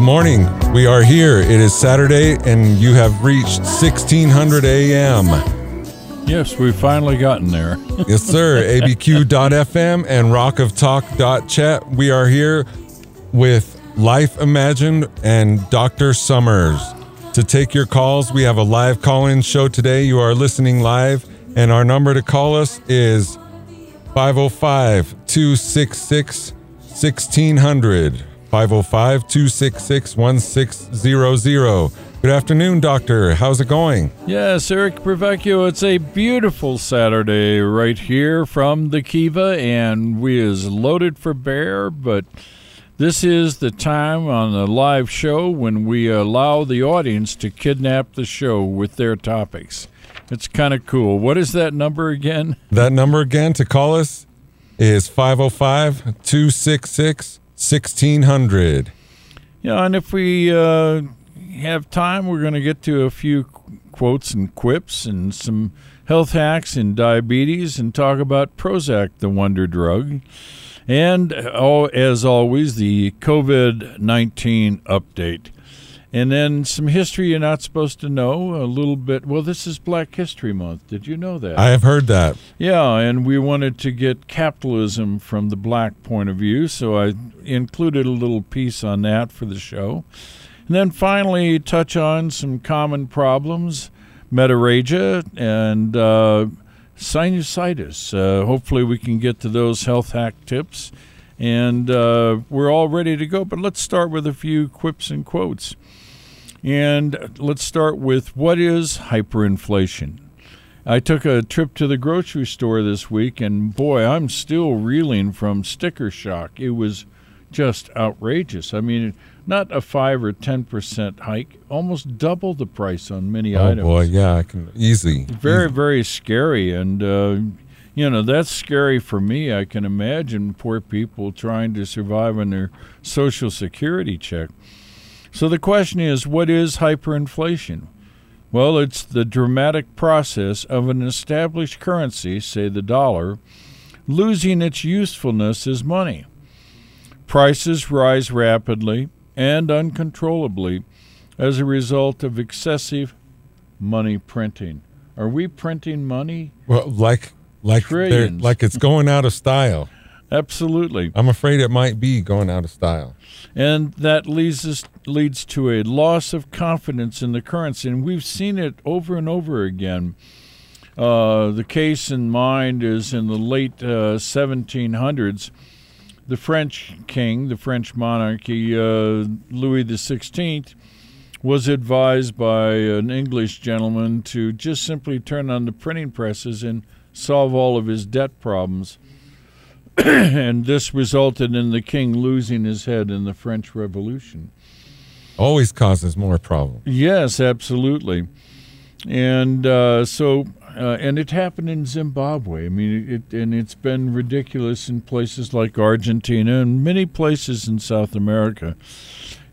Good morning. We are here. It is Saturday, and you have reached 1600 a.m. Yes, we've finally gotten there. Yes, sir. ABQ.FM and rockoftalk.chat. We are here with Life Imagined and Dr. Summers. To take your calls, we have a live call in show today. You are listening live, and our number to call us is 505 266 1600. 505 266 1600. Good afternoon, Doctor. How's it going? Yes, Eric Prevecchio, it's a beautiful Saturday right here from the Kiva, and we is loaded for bear, but this is the time on the live show when we allow the audience to kidnap the show with their topics. It's kind of cool. What is that number again? That number again to call us is 505 266 1600. Yeah, and if we uh, have time, we're going to get to a few quotes and quips and some health hacks in diabetes and talk about Prozac, the wonder drug. And oh, as always, the COVID 19 update. And then some history you're not supposed to know. A little bit. Well, this is Black History Month. Did you know that? I have heard that. Yeah, and we wanted to get capitalism from the black point of view, so I included a little piece on that for the show. And then finally, touch on some common problems, metrorrhagia and uh, sinusitis. Uh, hopefully, we can get to those health hack tips. And uh, we're all ready to go, but let's start with a few quips and quotes. And let's start with what is hyperinflation? I took a trip to the grocery store this week, and boy, I'm still reeling from sticker shock. It was just outrageous. I mean, not a five or ten percent hike, almost double the price on many oh, items. boy, yeah, I can easy. Very, easy. very scary, and uh, you know that's scary for me. I can imagine poor people trying to survive on their social security check. So the question is, what is hyperinflation? Well, it's the dramatic process of an established currency, say the dollar, losing its usefulness as money. Prices rise rapidly and uncontrollably as a result of excessive money printing. Are we printing money? Well, like like like it's going out of style. Absolutely. I'm afraid it might be going out of style. And that leads us, leads to a loss of confidence in the currency, and we've seen it over and over again. Uh, the case in mind is in the late uh, 1700s. The French king, the French monarchy, uh, Louis XVI, was advised by an English gentleman to just simply turn on the printing presses and solve all of his debt problems. and this resulted in the king losing his head in the French Revolution. Always causes more problems. Yes, absolutely. And uh, so, uh, and it happened in Zimbabwe. I mean, it, and it's been ridiculous in places like Argentina and many places in South America.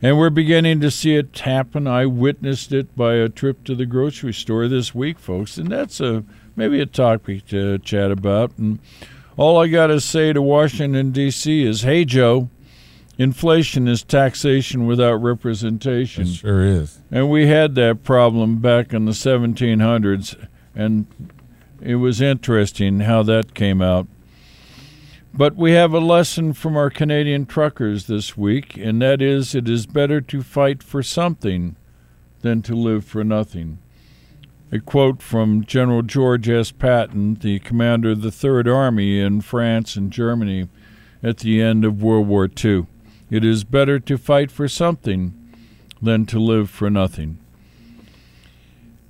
And we're beginning to see it happen. I witnessed it by a trip to the grocery store this week, folks, and that's a maybe a topic to chat about. And all I got to say to Washington, D.C. is hey, Joe, inflation is taxation without representation. It sure is. And we had that problem back in the 1700s, and it was interesting how that came out. But we have a lesson from our Canadian truckers this week, and that is it is better to fight for something than to live for nothing. A quote from General George S. Patton, the commander of the Third Army in France and Germany at the end of World War II. It is better to fight for something than to live for nothing.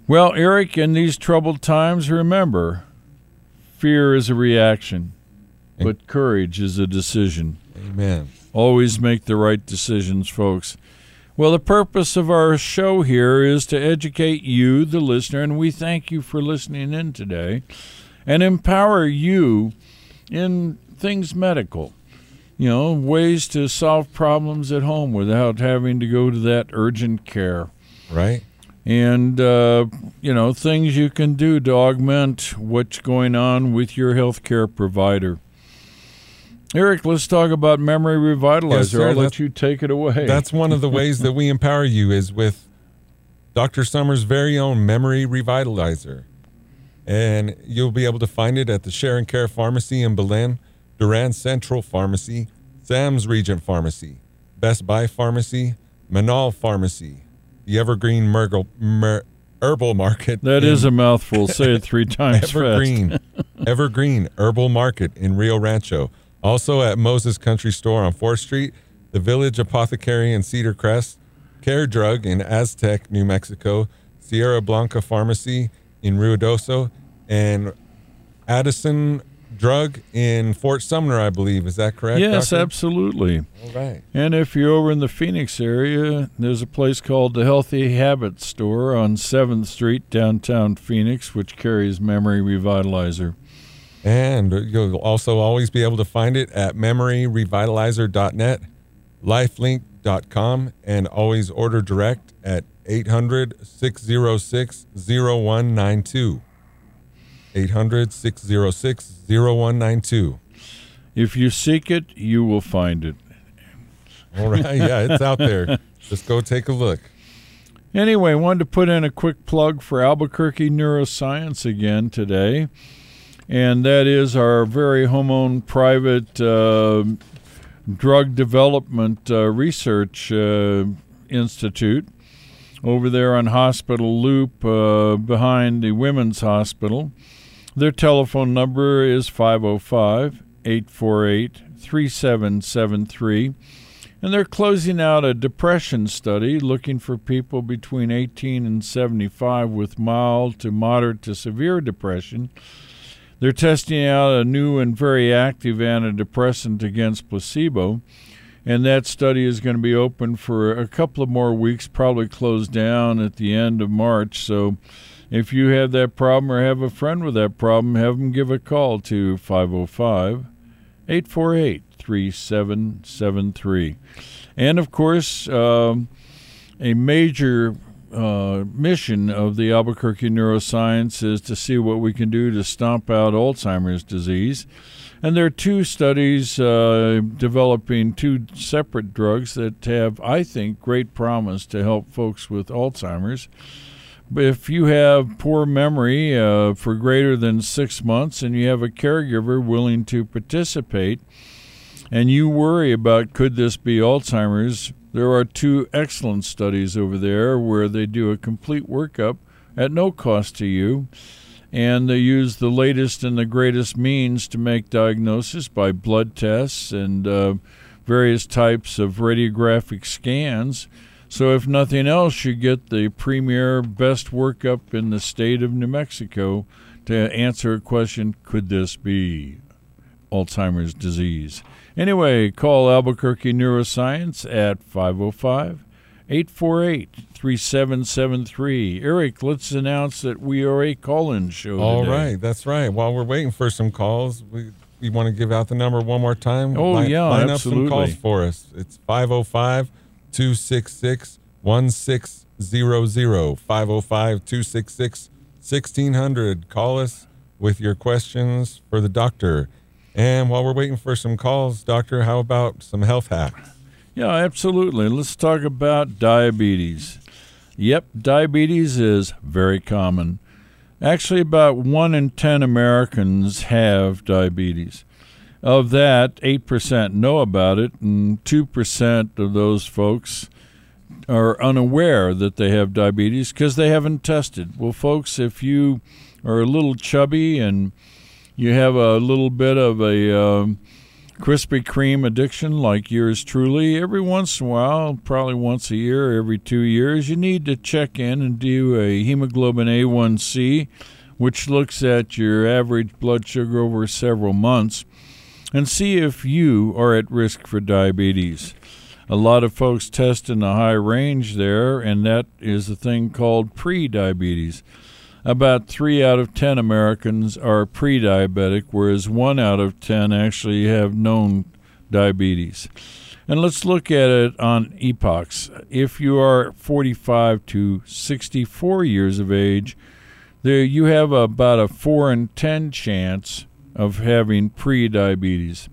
Well, Eric, in these troubled times, remember fear is a reaction, but courage is a decision. Amen. Always make the right decisions, folks. Well, the purpose of our show here is to educate you, the listener, and we thank you for listening in today, and empower you in things medical. You know, ways to solve problems at home without having to go to that urgent care. Right? And, uh, you know, things you can do to augment what's going on with your healthcare provider. Eric, let's talk about Memory Revitalizer. Yes, sir. I'll let you take it away. That's one of the ways that we empower you is with Dr. Summers' very own Memory Revitalizer. And you'll be able to find it at the Sharon Care Pharmacy in Belen, Duran Central Pharmacy, Sam's Regent Pharmacy, Best Buy Pharmacy, Manal Pharmacy, the Evergreen Mergle, Mer, Herbal Market. That in is a mouthful. Say it three times. Evergreen, Evergreen Herbal Market in Rio Rancho. Also at Moses Country Store on 4th Street, the Village Apothecary in Cedar Crest, Care Drug in Aztec, New Mexico, Sierra Blanca Pharmacy in Ruidoso, and Addison Drug in Fort Sumner, I believe. Is that correct? Yes, doctor? absolutely. All right. And if you're over in the Phoenix area, there's a place called the Healthy Habit Store on 7th Street, downtown Phoenix, which carries Memory Revitalizer. And you'll also always be able to find it at memoryrevitalizer.net, lifelink.com, and always order direct at 800 606 0192. 800 606 0192. If you seek it, you will find it. All right. Yeah, it's out there. Just go take a look. Anyway, wanted to put in a quick plug for Albuquerque Neuroscience again today, and that is our very home-owned private uh, drug development uh, research uh, institute over there on Hospital Loop uh, behind the Women's Hospital. Their telephone number is 505 848 3773. And they're closing out a depression study looking for people between 18 and 75 with mild to moderate to severe depression. They're testing out a new and very active antidepressant against placebo. And that study is going to be open for a couple of more weeks, probably closed down at the end of March. So if you have that problem or have a friend with that problem, have them give a call to 505 848 3773. And of course, um, a major uh, mission of the Albuquerque Neuroscience is to see what we can do to stomp out Alzheimer's disease. And there are two studies uh, developing two separate drugs that have, I think, great promise to help folks with Alzheimer's. But if you have poor memory uh, for greater than six months and you have a caregiver willing to participate, and you worry about could this be Alzheimer's, there are two excellent studies over there where they do a complete workup at no cost to you. And they use the latest and the greatest means to make diagnosis by blood tests and uh, various types of radiographic scans. So, if nothing else, you get the premier best workup in the state of New Mexico to answer a question could this be Alzheimer's disease? Anyway, call Albuquerque Neuroscience at 505 848 3773. Eric, let's announce that we are a call in show. All today. right. That's right. While we're waiting for some calls, we, we want to give out the number one more time. Oh, line, yeah, line up some calls for us. It's 505 266 1600. 505 266 1600. Call us with your questions for the doctor. And while we're waiting for some calls, doctor, how about some health hacks? Yeah, absolutely. Let's talk about diabetes. Yep, diabetes is very common. Actually, about 1 in 10 Americans have diabetes. Of that, 8% know about it, and 2% of those folks are unaware that they have diabetes because they haven't tested. Well, folks, if you are a little chubby and you have a little bit of a um, Krispy Kreme addiction like yours truly, every once in a while, probably once a year, every two years, you need to check in and do a hemoglobin A1C, which looks at your average blood sugar over several months, and see if you are at risk for diabetes. A lot of folks test in the high range there, and that is a thing called pre-diabetes. About three out of ten Americans are pre diabetic, whereas one out of ten actually have known diabetes. And let's look at it on epochs. If you are 45 to 64 years of age, there you have about a 4 in 10 chance of having pre diabetes.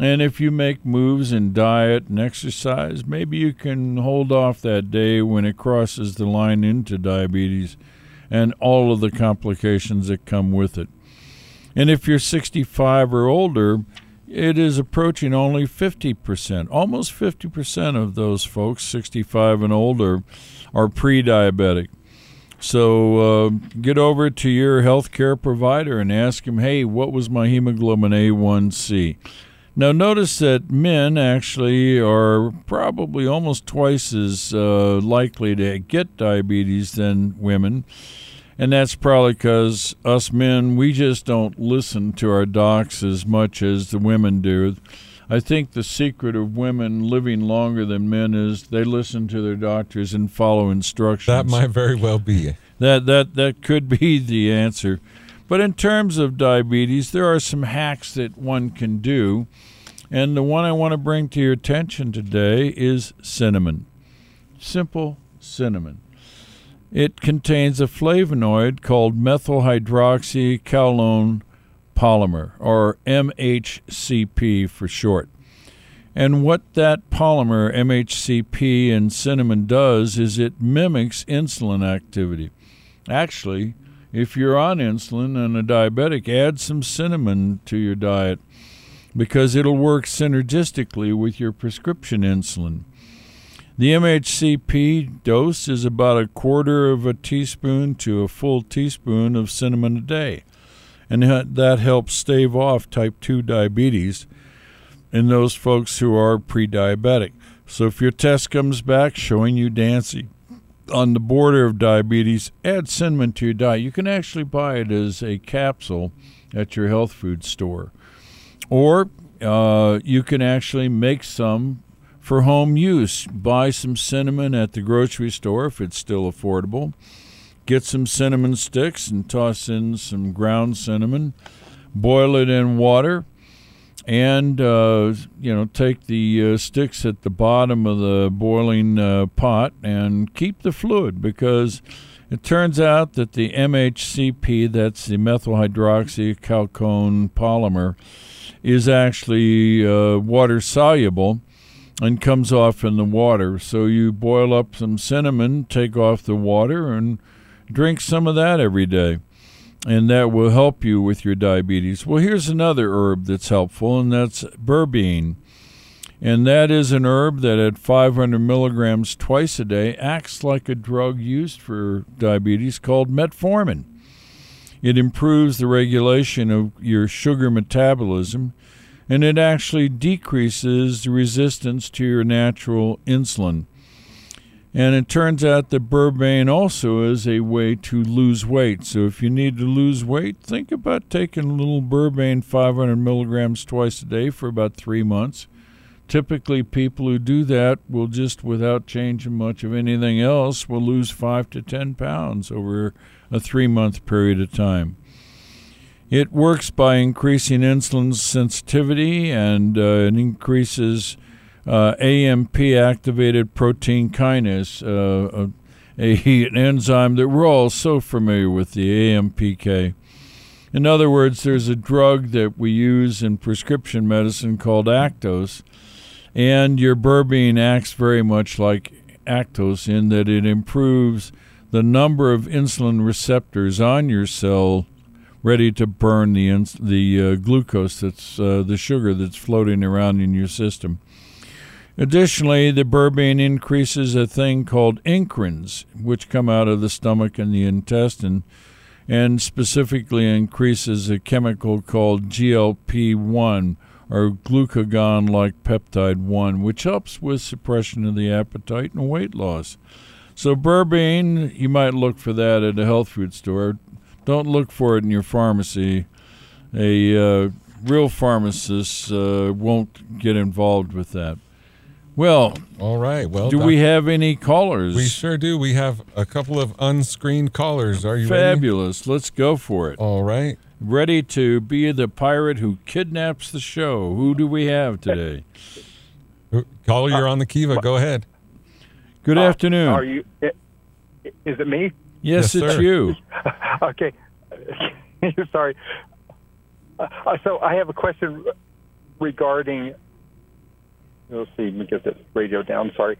And if you make moves in diet and exercise, maybe you can hold off that day when it crosses the line into diabetes and all of the complications that come with it. And if you're 65 or older, it is approaching only 50%. Almost 50% of those folks, 65 and older, are pre diabetic. So uh, get over to your healthcare provider and ask him, hey, what was my hemoglobin A1C? Now, notice that men actually are probably almost twice as uh, likely to get diabetes than women. And that's probably because us men, we just don't listen to our docs as much as the women do. I think the secret of women living longer than men is they listen to their doctors and follow instructions. That might very well be. That that that could be the answer. But in terms of diabetes, there are some hacks that one can do. And the one I want to bring to your attention today is cinnamon. Simple cinnamon. It contains a flavonoid called methyl hydroxychalcone polymer, or MHCP for short. And what that polymer, MHCP, in cinnamon does is it mimics insulin activity. Actually, if you're on insulin and a diabetic, add some cinnamon to your diet because it'll work synergistically with your prescription insulin. The MHCP dose is about a quarter of a teaspoon to a full teaspoon of cinnamon a day, and that helps stave off type 2 diabetes in those folks who are pre diabetic. So if your test comes back showing you dancing on the border of diabetes, add cinnamon to your diet. You can actually buy it as a capsule at your health food store. Or uh, you can actually make some for home use. Buy some cinnamon at the grocery store if it's still affordable. Get some cinnamon sticks and toss in some ground cinnamon. Boil it in water, and uh, you know take the uh, sticks at the bottom of the boiling uh, pot and keep the fluid because it turns out that the MHCP, that's the methyl hydroxychalcone polymer, is actually uh, water soluble and comes off in the water. So you boil up some cinnamon, take off the water, and drink some of that every day. And that will help you with your diabetes. Well, here's another herb that's helpful, and that's berberine. And that is an herb that at 500 milligrams twice a day acts like a drug used for diabetes called metformin. It improves the regulation of your sugar metabolism and it actually decreases the resistance to your natural insulin. And it turns out that berberine also is a way to lose weight. So if you need to lose weight, think about taking a little berberine 500 milligrams twice a day for about three months. Typically, people who do that will just, without changing much of anything else, will lose five to ten pounds over a three month period of time. It works by increasing insulin sensitivity and uh, it increases uh, AMP activated protein kinase, uh, a, an enzyme that we're all so familiar with, the AMPK. In other words, there's a drug that we use in prescription medicine called Actos, and your berberine acts very much like Actos in that it improves the number of insulin receptors on your cell ready to burn the the uh, glucose that's uh, the sugar that's floating around in your system. Additionally, the berberine increases a thing called incretins, which come out of the stomach and the intestine, and specifically increases a chemical called GLP-1 or glucagon-like peptide 1, which helps with suppression of the appetite and weight loss. So berberine, you might look for that at a health food store. Don't look for it in your pharmacy. A uh, real pharmacist uh, won't get involved with that. Well, all right. Well, do doc- we have any callers? We sure do. We have a couple of unscreened callers. Are you fabulous? Ready? Let's go for it. All right. Ready to be the pirate who kidnaps the show. Who do we have today? Caller, you're on the Kiva. Go ahead. Good uh, afternoon. Are you? Is it me? Yes, yes it's sir. you. okay. Sorry. Uh, so I have a question regarding. Let's see. Let me get this radio down. Sorry.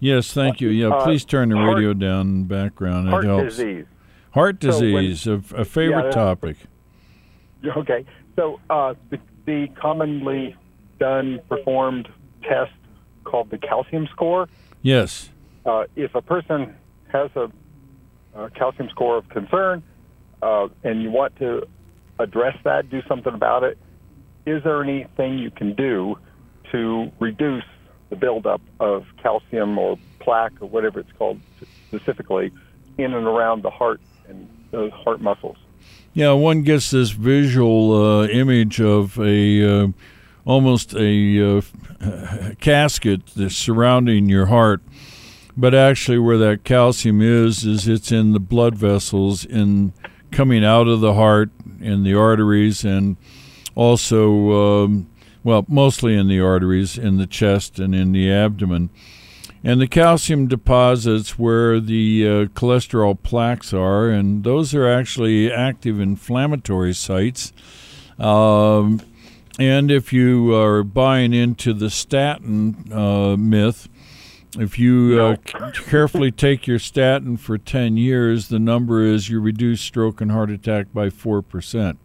Yes, thank you. Yeah, Uh, please turn the heart- radio down in the background. It Heart helps. disease. Heart So when- disease, a, a favorite Yeah, topic. Okay. So uh, the, the commonly done performed test called the calcium score. Yes. Uh, if a person has a, a calcium score of concern uh, and you want to address that, do something about it, is there anything you can do to reduce the buildup of calcium or plaque or whatever it's called specifically in and around the heart and those heart muscles? Yeah, one gets this visual uh, image of a uh, almost a uh, casket that's surrounding your heart, but actually, where that calcium is, is it's in the blood vessels in coming out of the heart in the arteries, and also, um, well, mostly in the arteries, in the chest and in the abdomen. And the calcium deposits where the uh, cholesterol plaques are, and those are actually active inflammatory sites. Um, and if you are buying into the statin uh, myth, if you uh, carefully take your statin for 10 years, the number is you reduce stroke and heart attack by 4%.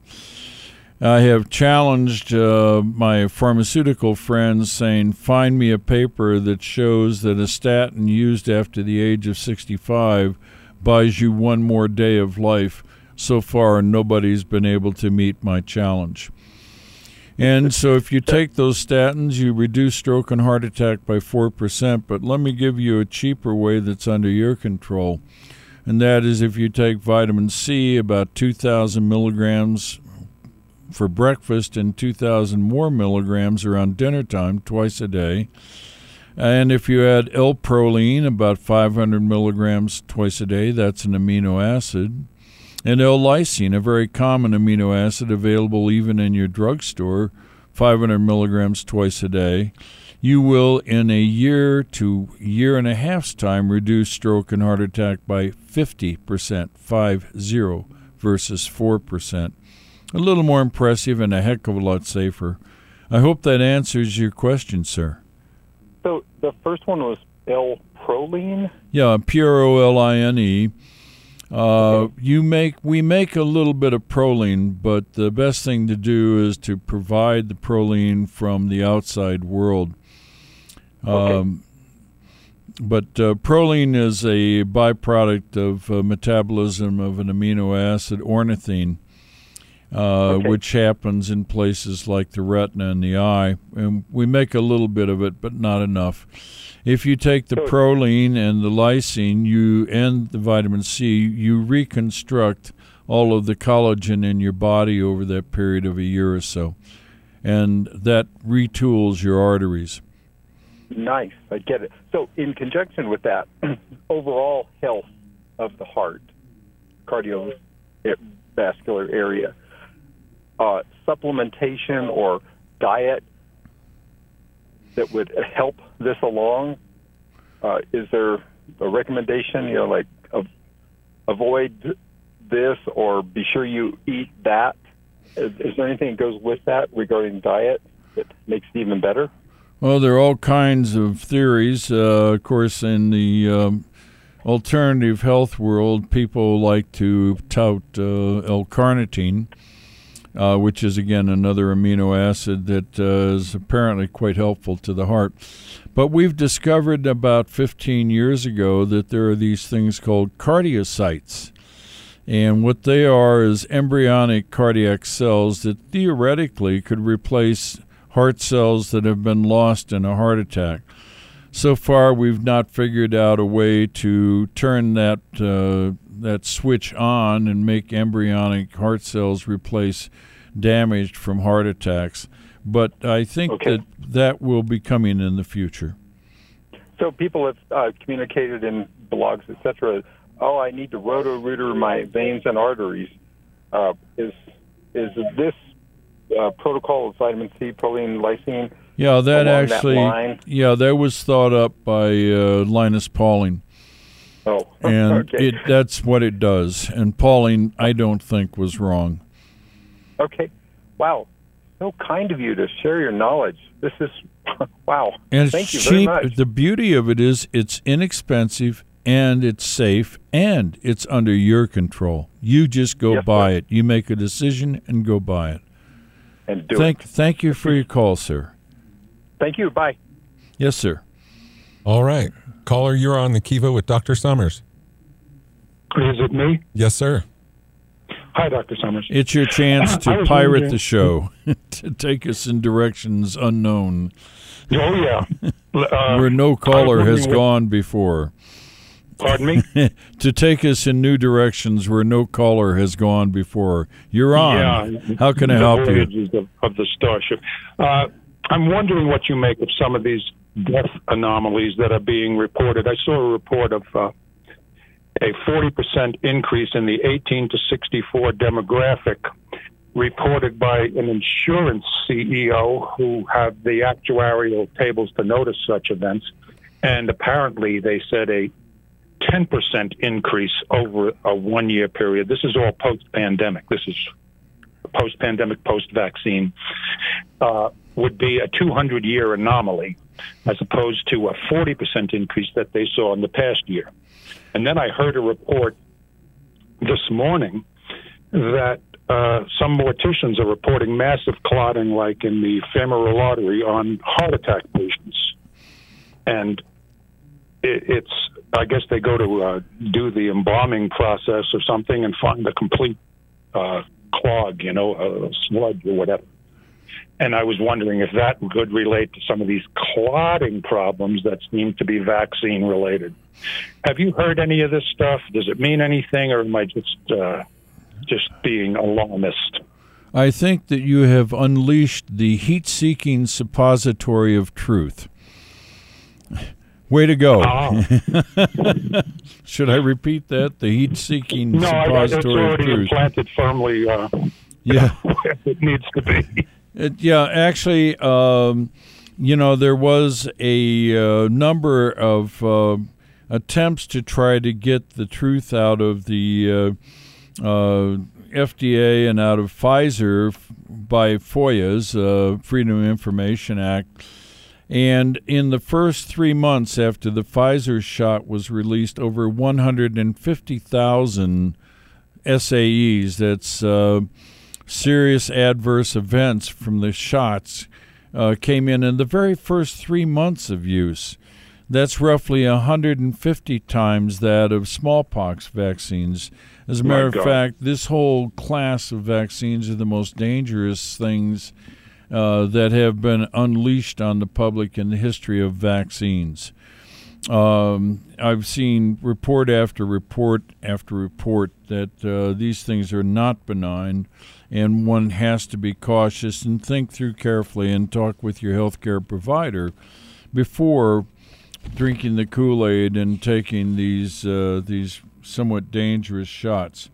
I have challenged uh, my pharmaceutical friends, saying, Find me a paper that shows that a statin used after the age of 65 buys you one more day of life. So far, nobody's been able to meet my challenge. And so, if you take those statins, you reduce stroke and heart attack by 4%. But let me give you a cheaper way that's under your control. And that is if you take vitamin C, about 2,000 milligrams for breakfast and 2,000 more milligrams around dinner time twice a day. And if you add L-proline, about 500 milligrams twice a day, that's an amino acid. And L-lysine, a very common amino acid available even in your drugstore, 500 milligrams twice a day. You will, in a year to year and a half's time, reduce stroke and heart attack by 50%, 5 0 versus 4% a little more impressive and a heck of a lot safer. I hope that answers your question, sir. So the first one was L-proline. Yeah, P R O L I N E. Uh, you make we make a little bit of proline, but the best thing to do is to provide the proline from the outside world. Um, But uh, proline is a byproduct of uh, metabolism of an amino acid, ornithine. Uh, Okay. which happens in places like the retina and the eye. And we make a little bit of it, but not enough. If you take the proline and the lysine, you and the vitamin C, you reconstruct all of the collagen in your body over that period of a year or so, and that retools your arteries. Nice, I get it. So in conjunction with that, overall health of the heart, cardiovascular area, uh, supplementation or diet that would help this along. Uh, is there a recommendation? You know, like av- avoid this or be sure you eat that. Is, is there anything that goes with that regarding diet that makes it even better? Well, there are all kinds of theories. Uh, of course, in the um, alternative health world, people like to tout uh, L-carnitine, uh, which is again another amino acid that uh, is apparently quite helpful to the heart. But we've discovered about 15 years ago that there are these things called cardiocytes. And what they are is embryonic cardiac cells that theoretically could replace heart cells that have been lost in a heart attack. So far, we've not figured out a way to turn that uh, that switch on and make embryonic heart cells replace damaged from heart attacks. But I think Okay. that that will be coming in the future. So people have uh, communicated in blogs, etc. Oh, I need to roto-rooter my veins and arteries. Uh, is is this uh, protocol of vitamin C, proline, lysine? Yeah, that Along that actually, yeah, that was thought up by uh, Linus Pauling. Oh, and okay. it that's what it does. And Pauling, I don't think was wrong. okay. Wow. so kind of you to share your knowledge. This is wow. And Thank you cheap. very much. The beauty of it is it's inexpensive and it's safe and it's under your control. You just go Yes, buy sir. it. You make a decision and go buy it. and do thank it. thank you for your call, sir. Thank you. Bye. Yes, sir. All right. Caller, you're on the Kiva with Dr. Summers. Is it me? Yes, sir. Hi, Dr. Summers. It's your chance to pirate wondering- the show to take us in directions unknown Oh, yeah. Uh, where no caller has what- gone before. pardon me? to take us in new directions where no caller has gone before. You're on. Yeah. How can I help you? Of, of the Starship. Uh, I'm wondering what you make of some of these death anomalies that are being reported. I saw a report of uh, a 40% increase in the 18 to 64 demographic reported by an insurance CEO who had the actuarial tables to notice such events. And apparently, they said a 10% increase over a one year period. This is all post pandemic. This is post pandemic, post vaccine, uh, would be a 200 year anomaly as opposed to a 40% increase that they saw in the past year. And then I heard a report this morning that uh, some morticians are reporting massive clotting, like in the femoral artery, on heart attack patients. And it, it's, I guess they go to uh, do the embalming process or something and find a complete uh, clog, you know, a sludge or whatever. And I was wondering if that could relate to some of these clotting problems that seem to be vaccine related. Have you heard any of this stuff? Does it mean anything, or am I just uh, just being alarmist? I think that you have unleashed the heat seeking suppository of truth. Way to go. Ah, Should I repeat that? The heat seeking no, I, it's suppository of already truth. implanted firmly uh, Yeah. where it needs to be. It, yeah, actually, um, you know, there was a uh, number of uh, attempts to try to get the truth out of the uh, uh, FDA and out of Pfizer by FOIA's uh, Freedom of Information Act. And in the first three months after the Pfizer shot was released, over 150,000 SAEs, that's uh, serious adverse events from the shots, uh, came in in the very first three months of use. That's roughly 150 times that of smallpox vaccines. As a matter of fact, this whole class of vaccines are the most dangerous things uh, that have been unleashed on the public in the history of vaccines. Um, I've seen report after report after report that uh, these things are not benign, and one has to be cautious and think through carefully and talk with your healthcare provider before drinking the Kool Aid and taking these uh, these somewhat dangerous shots.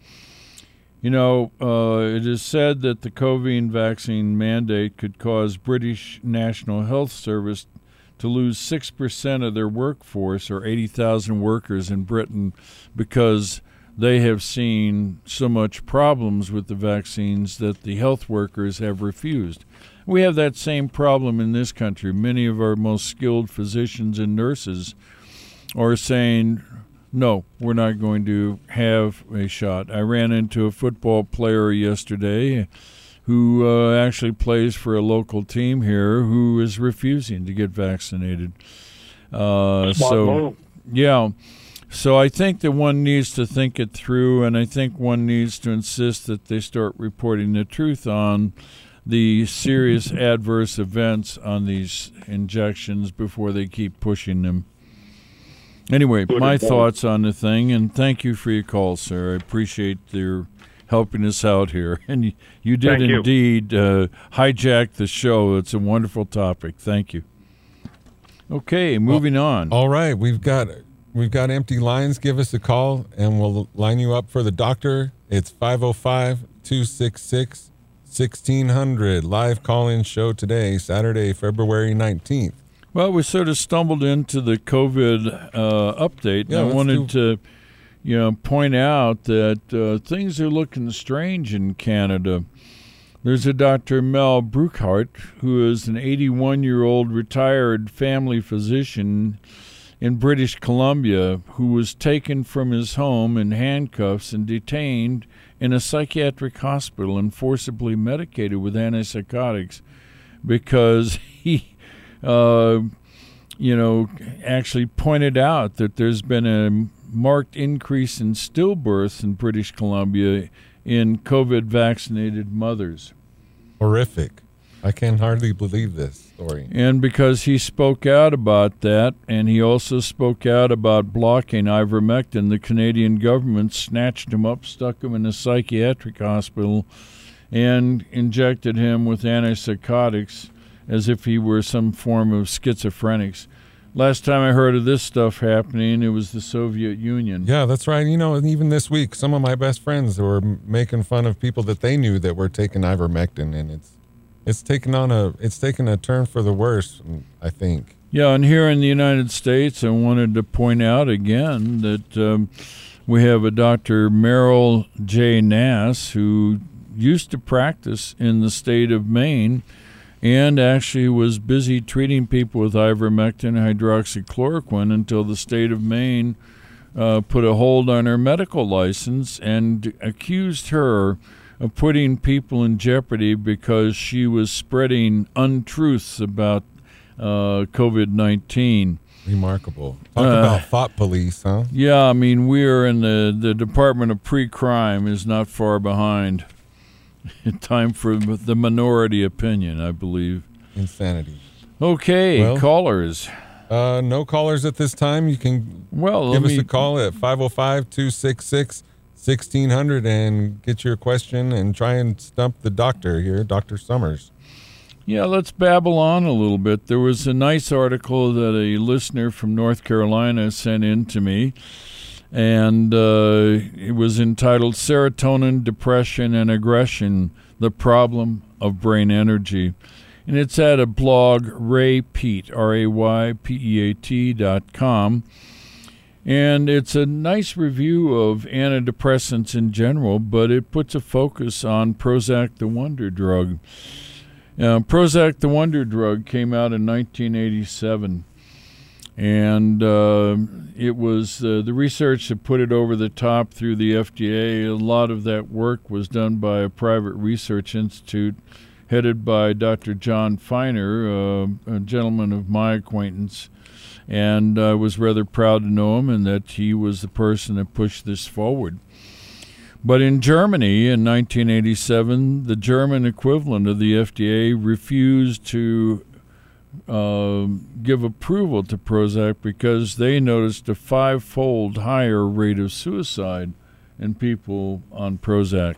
You know, uh, it is said that the COVID vaccine mandate could cause British National Health Service to lose 6% of their workforce, or 80,000 workers in Britain, because they have seen so much problems with the vaccines that the health workers have refused. We have that same problem in this country. Many of our most skilled physicians and nurses are saying, no, we're not going to have a shot. I ran into a football player yesterday who uh, actually plays for a local team here who is refusing to get vaccinated. Uh, so, yeah. So I think that one needs to think it through, and I think one needs to insist that they start reporting the truth on the serious adverse events on these injections before they keep pushing them. Anyway, Good my advice. thoughts on the thing, and thank you for your call, sir. I appreciate your helping us out here, and you, you did Thank you. indeed uh, hijack the show. It's a wonderful topic. Thank you. Okay, moving on. All right, we've got we've got empty lines. Give us a call and we'll line you up for the doctor. It's 505-266-1600. Live call-in show today, Saturday, February 19th. Well, we sort of stumbled into the COVID uh, update. Yeah, and I wanted to, you know, point out that uh, things are looking strange in Canada. There's a Dr. Mel Brookhart, who is an 81 year old retired family physician in British Columbia, who was taken from his home in handcuffs and detained in a psychiatric hospital and forcibly medicated with antipsychotics because he, uh, you know, actually pointed out that there's been a marked increase in stillbirths in British Columbia in COVID vaccinated mothers. Horrific. I can hardly believe this story. And because he spoke out about that, and he also spoke out about blocking ivermectin, the Canadian government snatched him up, stuck him in a psychiatric hospital, and injected him with antipsychotics as if he were some form of schizophrenics. Last time I heard of this stuff happening, it was the Soviet Union. Yeah, that's right. You know, and even this week, some of my best friends were making fun of people that they knew that were taking ivermectin, and it's it's taken on a it's taken a turn for the worse. I think. Yeah, and here in the United States, I wanted to point out again that um, we have a Dr. Meryl J. Nass who used to practice in the state of Maine and actually was busy treating people with ivermectin hydroxychloroquine until the state of Maine uh, put a hold on her medical license and accused her of putting people in jeopardy because she was spreading untruths about uh, COVID 19. Remarkable. Talk uh, about thought police, huh? Yeah, I mean, we're in the, the Department of Pre Crime is not far behind. Time for the minority opinion, I believe. Insanity. Okay, well, callers. Uh, no callers at this time. You can well give us me, a call at 505 266 1600 and get your question and try and stump the doctor here, Dr. Summers. Yeah, let's babble on a little bit. There was a nice article that a listener from North Carolina sent in to me and uh, it was entitled Serotonin, Depression, and Aggression The Problem of Brain Energy. And it's at a blog, Ray R A Y P E A T dot com. And it's a nice review of antidepressants in general, but it puts a focus on Prozac the Wonder Drug. Uh, Prozac the Wonder Drug came out in 1987 and uh, it was uh, the research that put it over the top through the FDA. A lot of that work was done by a private research institute headed by Dr. John Feighner, uh, a gentleman of my acquaintance. And I was rather proud to know him and that he was the person that pushed this forward. But in Germany in 1987, the German equivalent of the FDA refused to uh, give approval to Prozac because they noticed a five-fold higher rate of suicide in people on Prozac.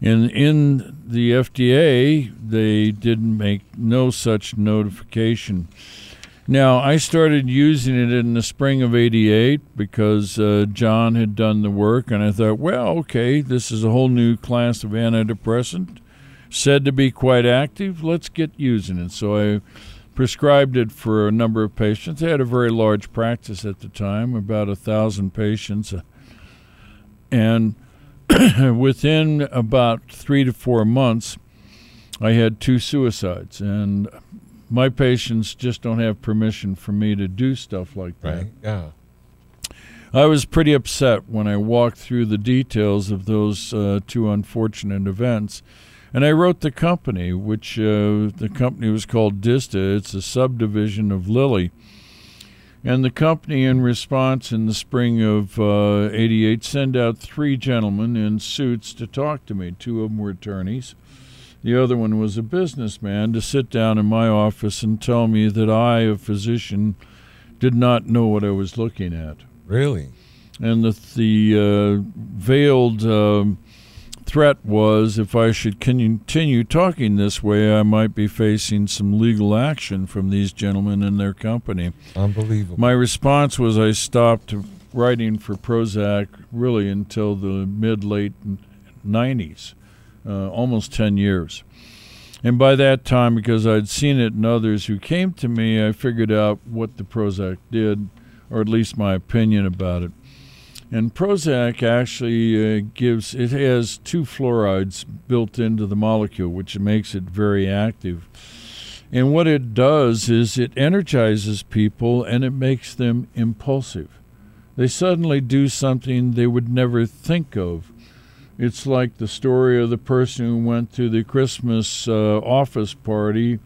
And in the FDA, they didn't make no such notification. Now, I started using it in the spring of 88 because uh, John had done the work, and I thought, well, okay, this is a whole new class of antidepressant said to be quite active. Let's get using it. So I prescribed it for a number of patients. They had a very large practice at the time, about a thousand patients, and within about three to four months, I had two suicides, and my patients just don't have permission for me to do stuff like that. Right. Yeah. I was pretty upset when I walked through the details of those uh, two unfortunate events and I wrote the company, which uh, the company was called Dista. It's a subdivision of Lilly. And the company, in response in the spring of uh, 88, sent out three gentlemen in suits to talk to me. Two of them were attorneys. The other one was a businessman to sit down in my office and tell me that I, a physician, did not know what I was looking at. Really? And that the uh, veiled um, threat was if I should continue talking this way, I might be facing some legal action from these gentlemen and their company. Unbelievable. My response was I stopped writing for Prozac really until the mid late 90s, uh, almost 10 years. And by that time, because I'd seen it in others who came to me, I figured out what the Prozac did, or at least my opinion about it. And Prozac actually uh, gives, it has two fluorides built into the molecule, which makes it very active. And what it does is it energizes people and it makes them impulsive. They suddenly do something they would never think of. It's like the story of the person who went to the Christmas uh, office party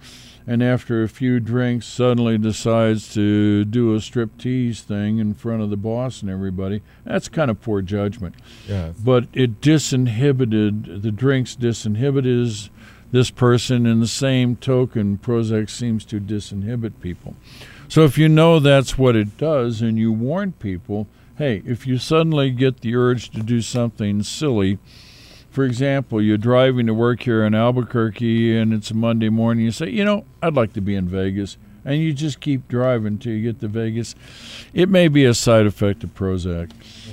and after a few drinks suddenly decides to do a striptease thing in front of the boss and everybody. That's kind of poor judgment. Yes. But it disinhibited, the drinks disinhibited this person. In the same token, Prozac seems to disinhibit people. So if you know that's what it does and you warn people, hey, if you suddenly get the urge to do something silly, for example, you're driving to work here in Albuquerque and it's a Monday morning, you say, you know, I'd like to be in Vegas. And you just keep driving till you get to Vegas. It may be a side effect of Prozac.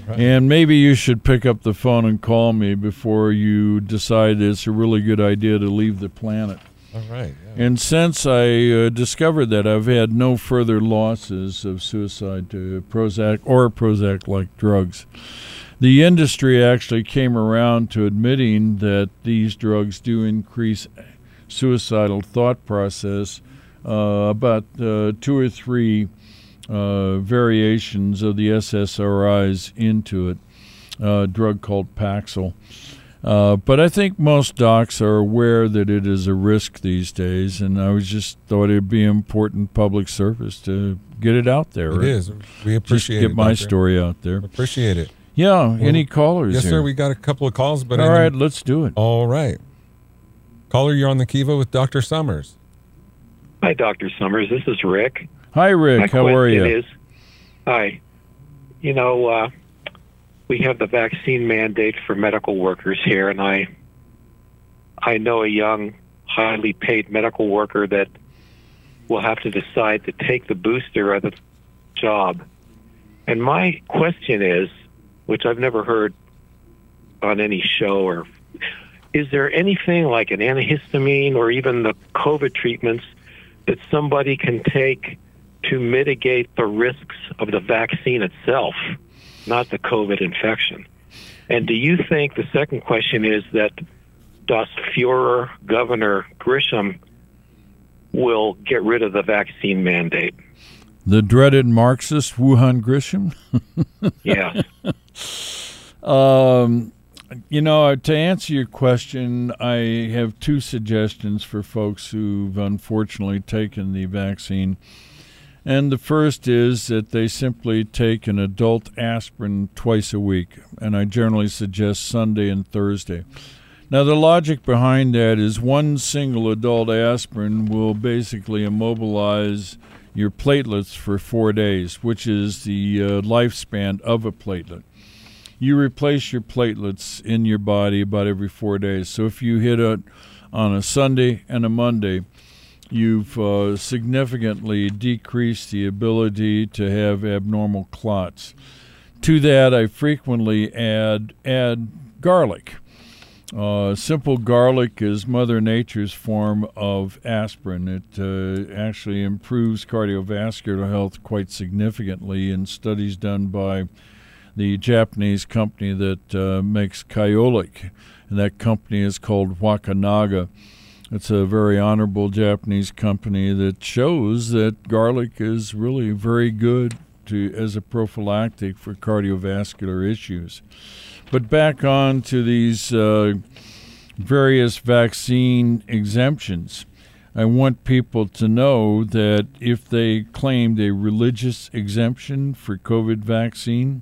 Right. And maybe you should pick up the phone and call me before you decide it's a really good idea to leave the planet. All right. Yeah. And since I uh, discovered that, I've had no further losses of suicide to Prozac or Prozac like drugs. The industry actually came around to admitting that these drugs do increase suicidal thought process. Uh, about uh, two or three uh, variations of the SSRIs into it, a drug called Paxil. Uh, but I think most docs are aware that it is a risk these days, and I was just thought it'd be important public service to get it out there. It right? is. We Just appreciate get it. my Doctor. story out there. Appreciate it. Yeah. any callers? Yes, here? sir. We got a couple of calls, but All in right, let's do it. all right. Caller, you're on the Kiva with Dr. Summers. Hi, Dr. Summers. This is Rick. Hi, Rick. My How are you? Is, hi. You know, uh, we have the vaccine mandate for medical workers here, and I, I know a young, highly paid medical worker that will have to decide to take the booster or the job. And my question is, which I've never heard on any show or is there anything like an antihistamine or even the COVID treatments that somebody can take to mitigate the risks of the vaccine itself, not the COVID infection? And do you think the second question is that Das Fuhrer Governor Grisham will get rid of the vaccine mandate? The dreaded Marxist Wuhan Grisham. yeah. Um, you know, to answer your question, I have two suggestions for folks who've unfortunately taken the vaccine. And the first is that they simply take an adult aspirin twice a week, and I generally suggest Sunday and Thursday. Now, the logic behind that is one single adult aspirin will basically immobilize your platelets for four days, which is the uh, lifespan of a platelet you replace your platelets in your body about every four days. So if you hit it on a Sunday and a Monday, you've uh, significantly decreased the ability to have abnormal clots. To that, I frequently add add garlic. Uh, simple garlic is Mother Nature's form of aspirin. It uh, actually improves cardiovascular health quite significantly in studies done by the Japanese company that uh, makes Kyolic, and that company is called Wakunaga. It's a very honorable Japanese company that shows that garlic is really very good to as a prophylactic for cardiovascular issues. But back on to these uh, various vaccine exemptions. I want people to know that if they claimed a religious exemption for COVID vaccine,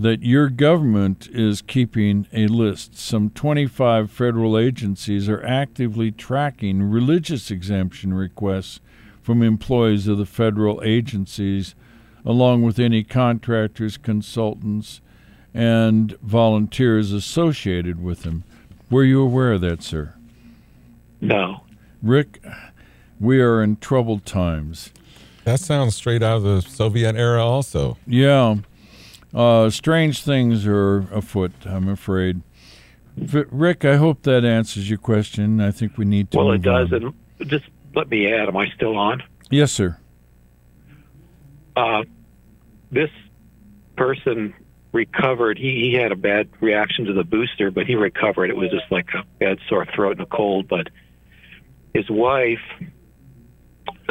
that your government is keeping a list. Some 25 federal agencies are actively tracking religious exemption requests from employees of the federal agencies, along with any contractors, consultants, and volunteers associated with them. Were you aware of that, sir? No. Rick, we are in troubled times. That sounds straight out of the Soviet era, also. Yeah. Uh, strange things are afoot, I'm afraid. Rick, I hope that answers your question. I think we need to. Well, it does. on. And just let me add, am I still on? Yes, sir. Uh, this person recovered. He he had a bad reaction to the booster, but he recovered. It was just like a bad sore throat and a cold. But his wife,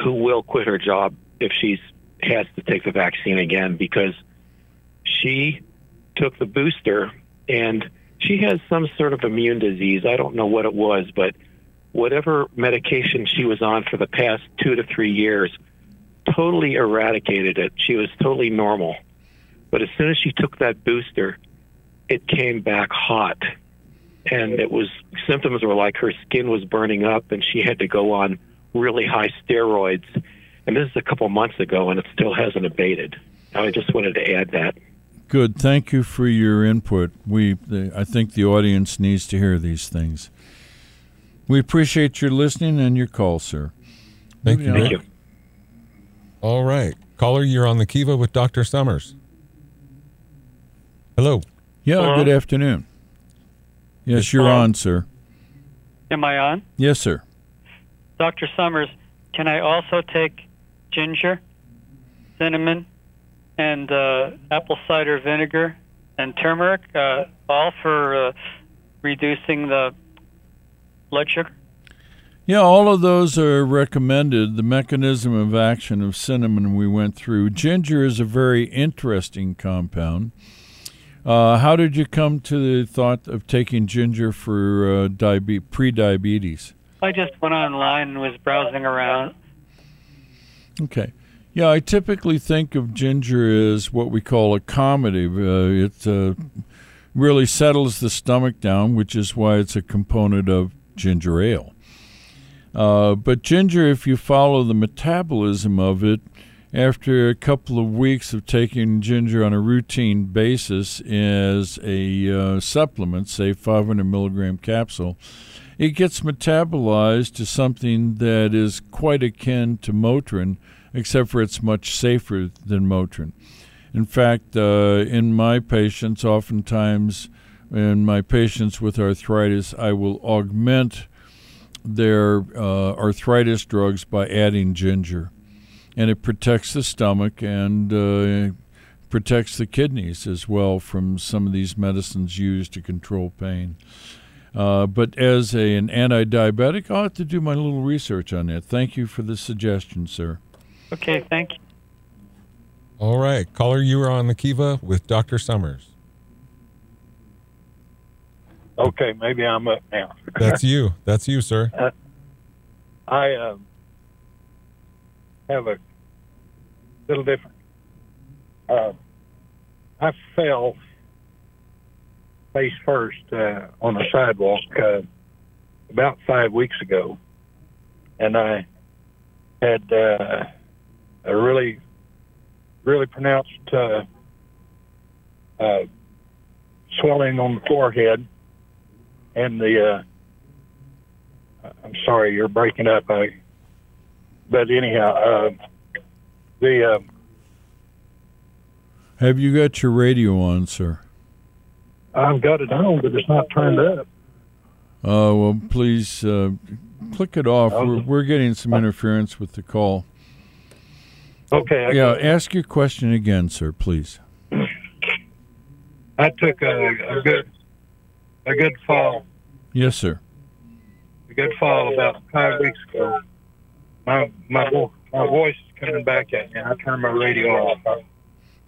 who will quit her job if she's has to take the vaccine again because she took the booster and she has some sort of immune disease. I don't know what it was, but whatever medication she was on for the past two to three years totally eradicated it. She was totally normal. But as soon as she took that booster, it came back hot. And it was symptoms were like her skin was burning up and she had to go on really high steroids. And this is a couple months ago and it still hasn't abated. I just wanted to add that. Good. Thank you for your input. We, the, I think the audience needs to hear these things. We appreciate your listening and your call, sir. Thank you. Thank you. All right. Caller, you're on the Kiva with Dr. Summers. Hello. Yeah, Hello? good afternoon. Yes, you're Hello? on, sir. Am I on? Yes, sir. Dr. Summers, can I also take ginger, cinnamon, and uh, apple cider vinegar and turmeric, uh, all for uh, reducing the blood sugar? Yeah, all of those are recommended. The mechanism of action of cinnamon we went through. Ginger is a very interesting compound. Uh, how did you come to the thought of taking ginger for uh, diabe- pre-diabetes? I just went online and was browsing around. Okay. Yeah, I typically think of ginger as what we call a comedy. Uh, it uh, really settles the stomach down, which is why it's a component of ginger ale. Uh, but ginger, if you follow the metabolism of it, after a couple of weeks of taking ginger on a routine basis as a uh, supplement, say 500 milligram capsule, it gets metabolized to something that is quite akin to Motrin, except for it's much safer than Motrin. In fact, uh, in my patients, oftentimes in my patients with arthritis, I will augment their uh, arthritis drugs by adding ginger. And it protects the stomach and uh, protects the kidneys as well from some of these medicines used to control pain. Uh, but as a, an anti diabetic, I'll have to do my little research on that. Thank you for the suggestion, sir. Okay, thank you. All right. Caller, you are on the Kiva with Dr. Summers. Okay, maybe I'm up now. That's you. That's you, sir. I um, have a little different. Uh, I fell face first uh, on a sidewalk uh, about five weeks ago, and I had uh, a really, really pronounced uh, uh, swelling on the forehead, and the uh, I'm sorry, you're breaking up. I, but anyhow, uh, the uh, Have you got your radio on, sir? I've got it on, but it's not turned up. Uh, well, please uh, click it off. We're, we're getting some interference with the call. Okay, I, Yeah, ask your question again, sir, please. I took a, a good a good fall, Yes, sir. a good fall about five weeks ago. My my my voice is coming back at me. I turned my radio off,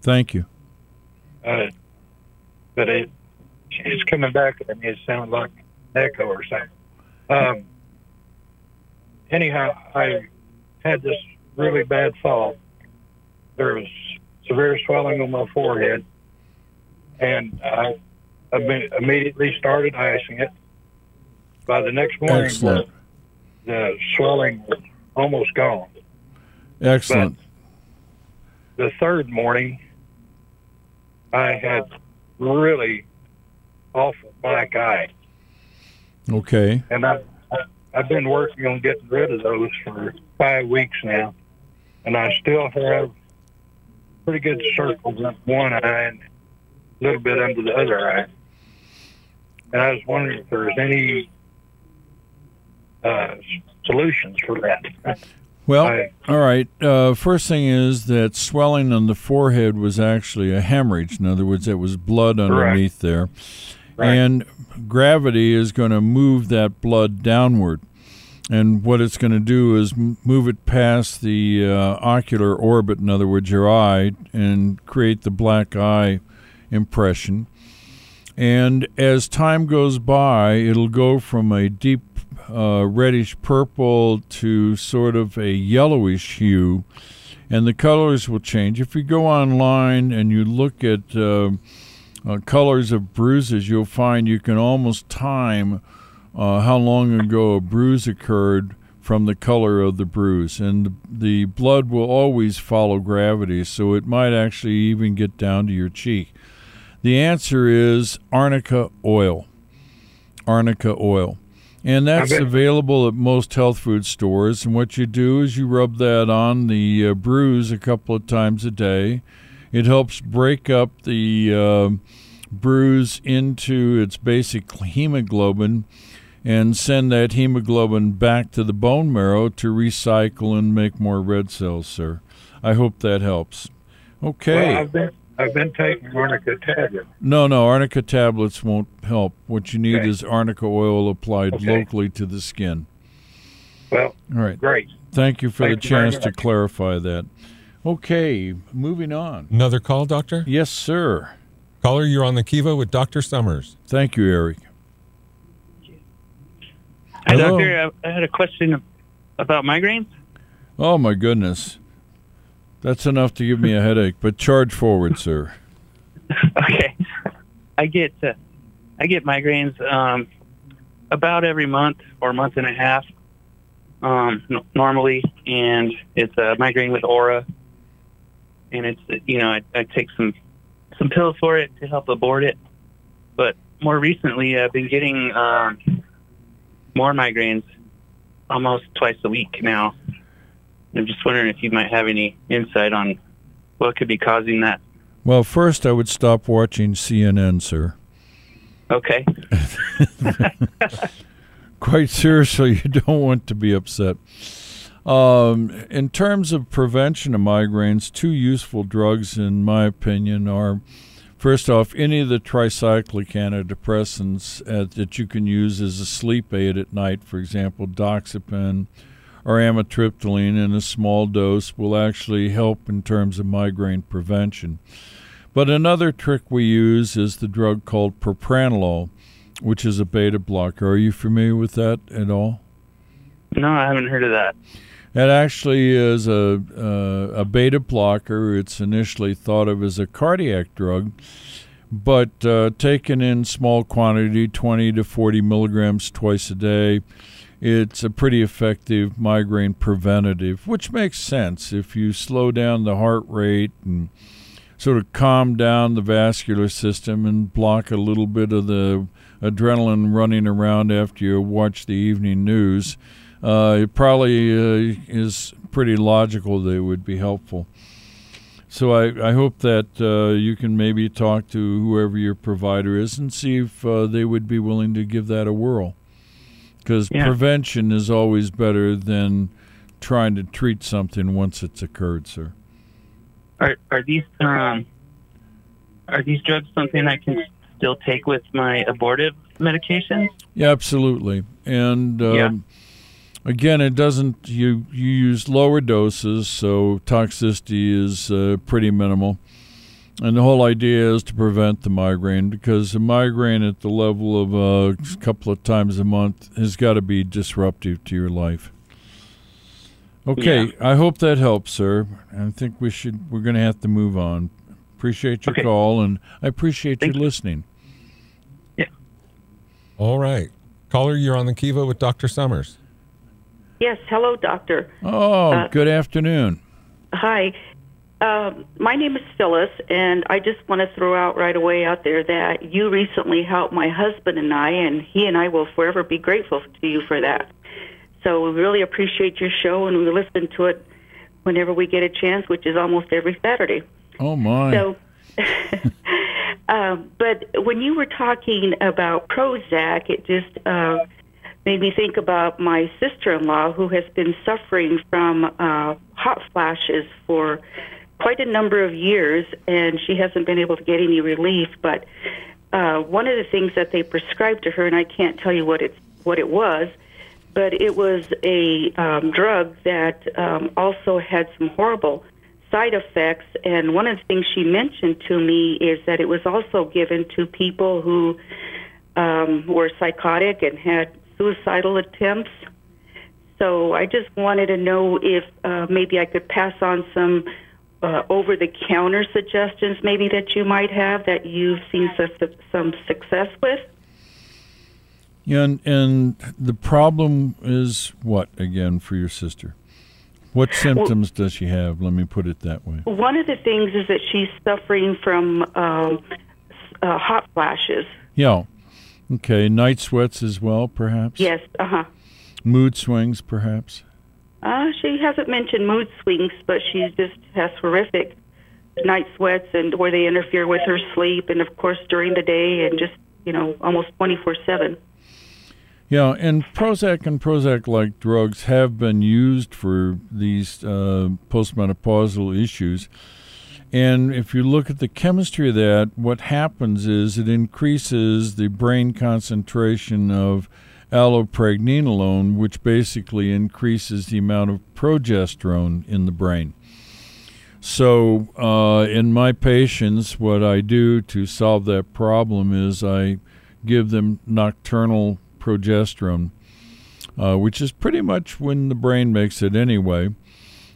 Thank you. uh, but it it's coming back at me. It sounds like an echo or something. Um, anyhow, I had this really bad fall. There was severe swelling on my forehead, and I immediately started icing it. By the next morning, Excellent. the, swelling was almost gone. Excellent. The third morning, I had really awful black eye, Okay. and I, I've been working on getting rid of those for five weeks now, and I still have pretty good circles in one eye and a little bit under the other eye. And I was wondering if there's any uh, solutions for that. Well, I- all right. Uh, first thing is that swelling on the forehead was actually a hemorrhage. In other words, it was blood underneath there. Right. And gravity is going to move that blood downward. And what it's going to do is move it past the uh, ocular orbit, in other words, your eye, and create the black eye impression. And as time goes by, it'll go from a deep uh, reddish purple to sort of a yellowish hue, and the colors will change. If you go online and you look at uh, uh, colors of bruises, you'll find you can almost time uh, how long ago a bruise occurred from the color of the bruise. And the, blood will always follow gravity, so it might actually even get down to your cheek. The answer is arnica oil. Arnica oil. And that's available at most health food stores. And what you do is you rub that on the uh, bruise a couple of times a day. It helps break up the uh, bruise into its basic hemoglobin and send that hemoglobin back to the bone marrow to recycle and make more red cells, sir. I hope that helps. Okay. Well, I've been I've been taking arnica tablets. No, no, arnica tablets won't help. What you need Okay. is arnica oil applied Okay. locally to the skin. Well, All right. great. Thank you for Thank the you chance to clarify that. Okay, moving on. Another call, Doctor? Yes, sir. Caller, you're on the Kiva with Dr. Summers. Thank you, Eric. Hi, Hello. doctor. I, I had a question about migraines. Oh my goodness. That's enough to give me a headache, but charge forward, sir. okay, I get uh, I get migraines um, about every month or month and a half, um, n- normally, and it's a migraine with aura, and it's you know I, I take some some pills for it to help abort it, but more recently I've been getting um, more migraines almost twice a week now. I'm just wondering if you might have any insight on what could be causing that. Well, first I would stop watching CNN, sir. Okay. Quite seriously, you don't want to be upset. Um, in terms of prevention of migraines, two useful drugs, in my opinion, are first off, any of the tricyclic antidepressants uh, that you can use as a sleep aid at night, for example, doxepin or amitriptyline in a small dose, will actually help in terms of migraine prevention. But another trick we use is the drug called propranolol, which is a beta blocker. Are you familiar with that at all? No, I haven't heard of that. It actually is a uh, a beta blocker. It's initially thought of as a cardiac drug, but uh, taken in small quantity, 20 to 40 milligrams twice a day, it's a pretty effective migraine preventative, which makes sense if you slow down the heart rate and sort of calm down the vascular system and block a little bit of the adrenaline running around after you watch the evening news. Uh, it probably uh, is pretty logical that it would be helpful. So I, I hope that uh, you can maybe talk to whoever your provider is and see if uh, they would be willing to give that a whirl. Because Yeah. prevention is always better than trying to treat something once it's occurred, sir. Are are these um are these drugs something I can still take with my abortive medication? Yeah, absolutely. And um, Yeah. Again, it doesn't. You you use lower doses, so toxicity is uh, pretty minimal. And the whole idea is to prevent the migraine because a migraine at the level of uh, a couple of times a month has got to be disruptive to your life. Okay, I hope that helps, sir. I think we should. We're going to have to move on. Appreciate your Okay. call, and I appreciate Thank you you. listening. All right. Caller, you're on the Kiva with Dr. Summers. Yes, hello, doctor. Oh, Uh, good afternoon. Hi. Um, my name is Phyllis, and I just want to throw out right away out there that you recently helped my husband and I, and he and I will forever be grateful to you for that. So we really appreciate your show, and we listen to it whenever we get a chance, which is almost every Saturday. Oh my. So, um, but when you were talking about Prozac, it just uh, made me think about my sister-in-law who has been suffering from uh, hot flashes for quite a number of years, and she hasn't been able to get any relief. But uh, one of the things that they prescribed to her, and I can't tell you what it's what it was, but it was a um, drug that um, also had some horrible side effects. And one of the things she mentioned to me is that it was also given to people who um, were psychotic and had suicidal attempts. So I just wanted to know if uh, maybe I could pass on some uh, over the counter suggestions, maybe that you might have that you've seen su- some success with. Yeah, and, and the problem is what again for your sister? What symptoms well, does she have? Let me put it that way. One of the things is that she's suffering from um, uh, hot flashes. Yeah. Okay. Night sweats as well, perhaps? Yes. Uh huh. Mood swings, perhaps? Uh, she hasn't mentioned mood swings, but she just has horrific night sweats and where they interfere with her sleep, and of course during the day, and just you know almost twenty four seven. Yeah, and Prozac and Prozac-like drugs have been used for these uh, postmenopausal issues. And if you look at the chemistry of that, what happens is it increases the brain concentration of allopregnanolone, which basically increases the amount of progesterone in the brain. So, uh, in my patients, what I do to solve that problem is I give them nocturnal progesterone, uh, which is pretty much when the brain makes it anyway.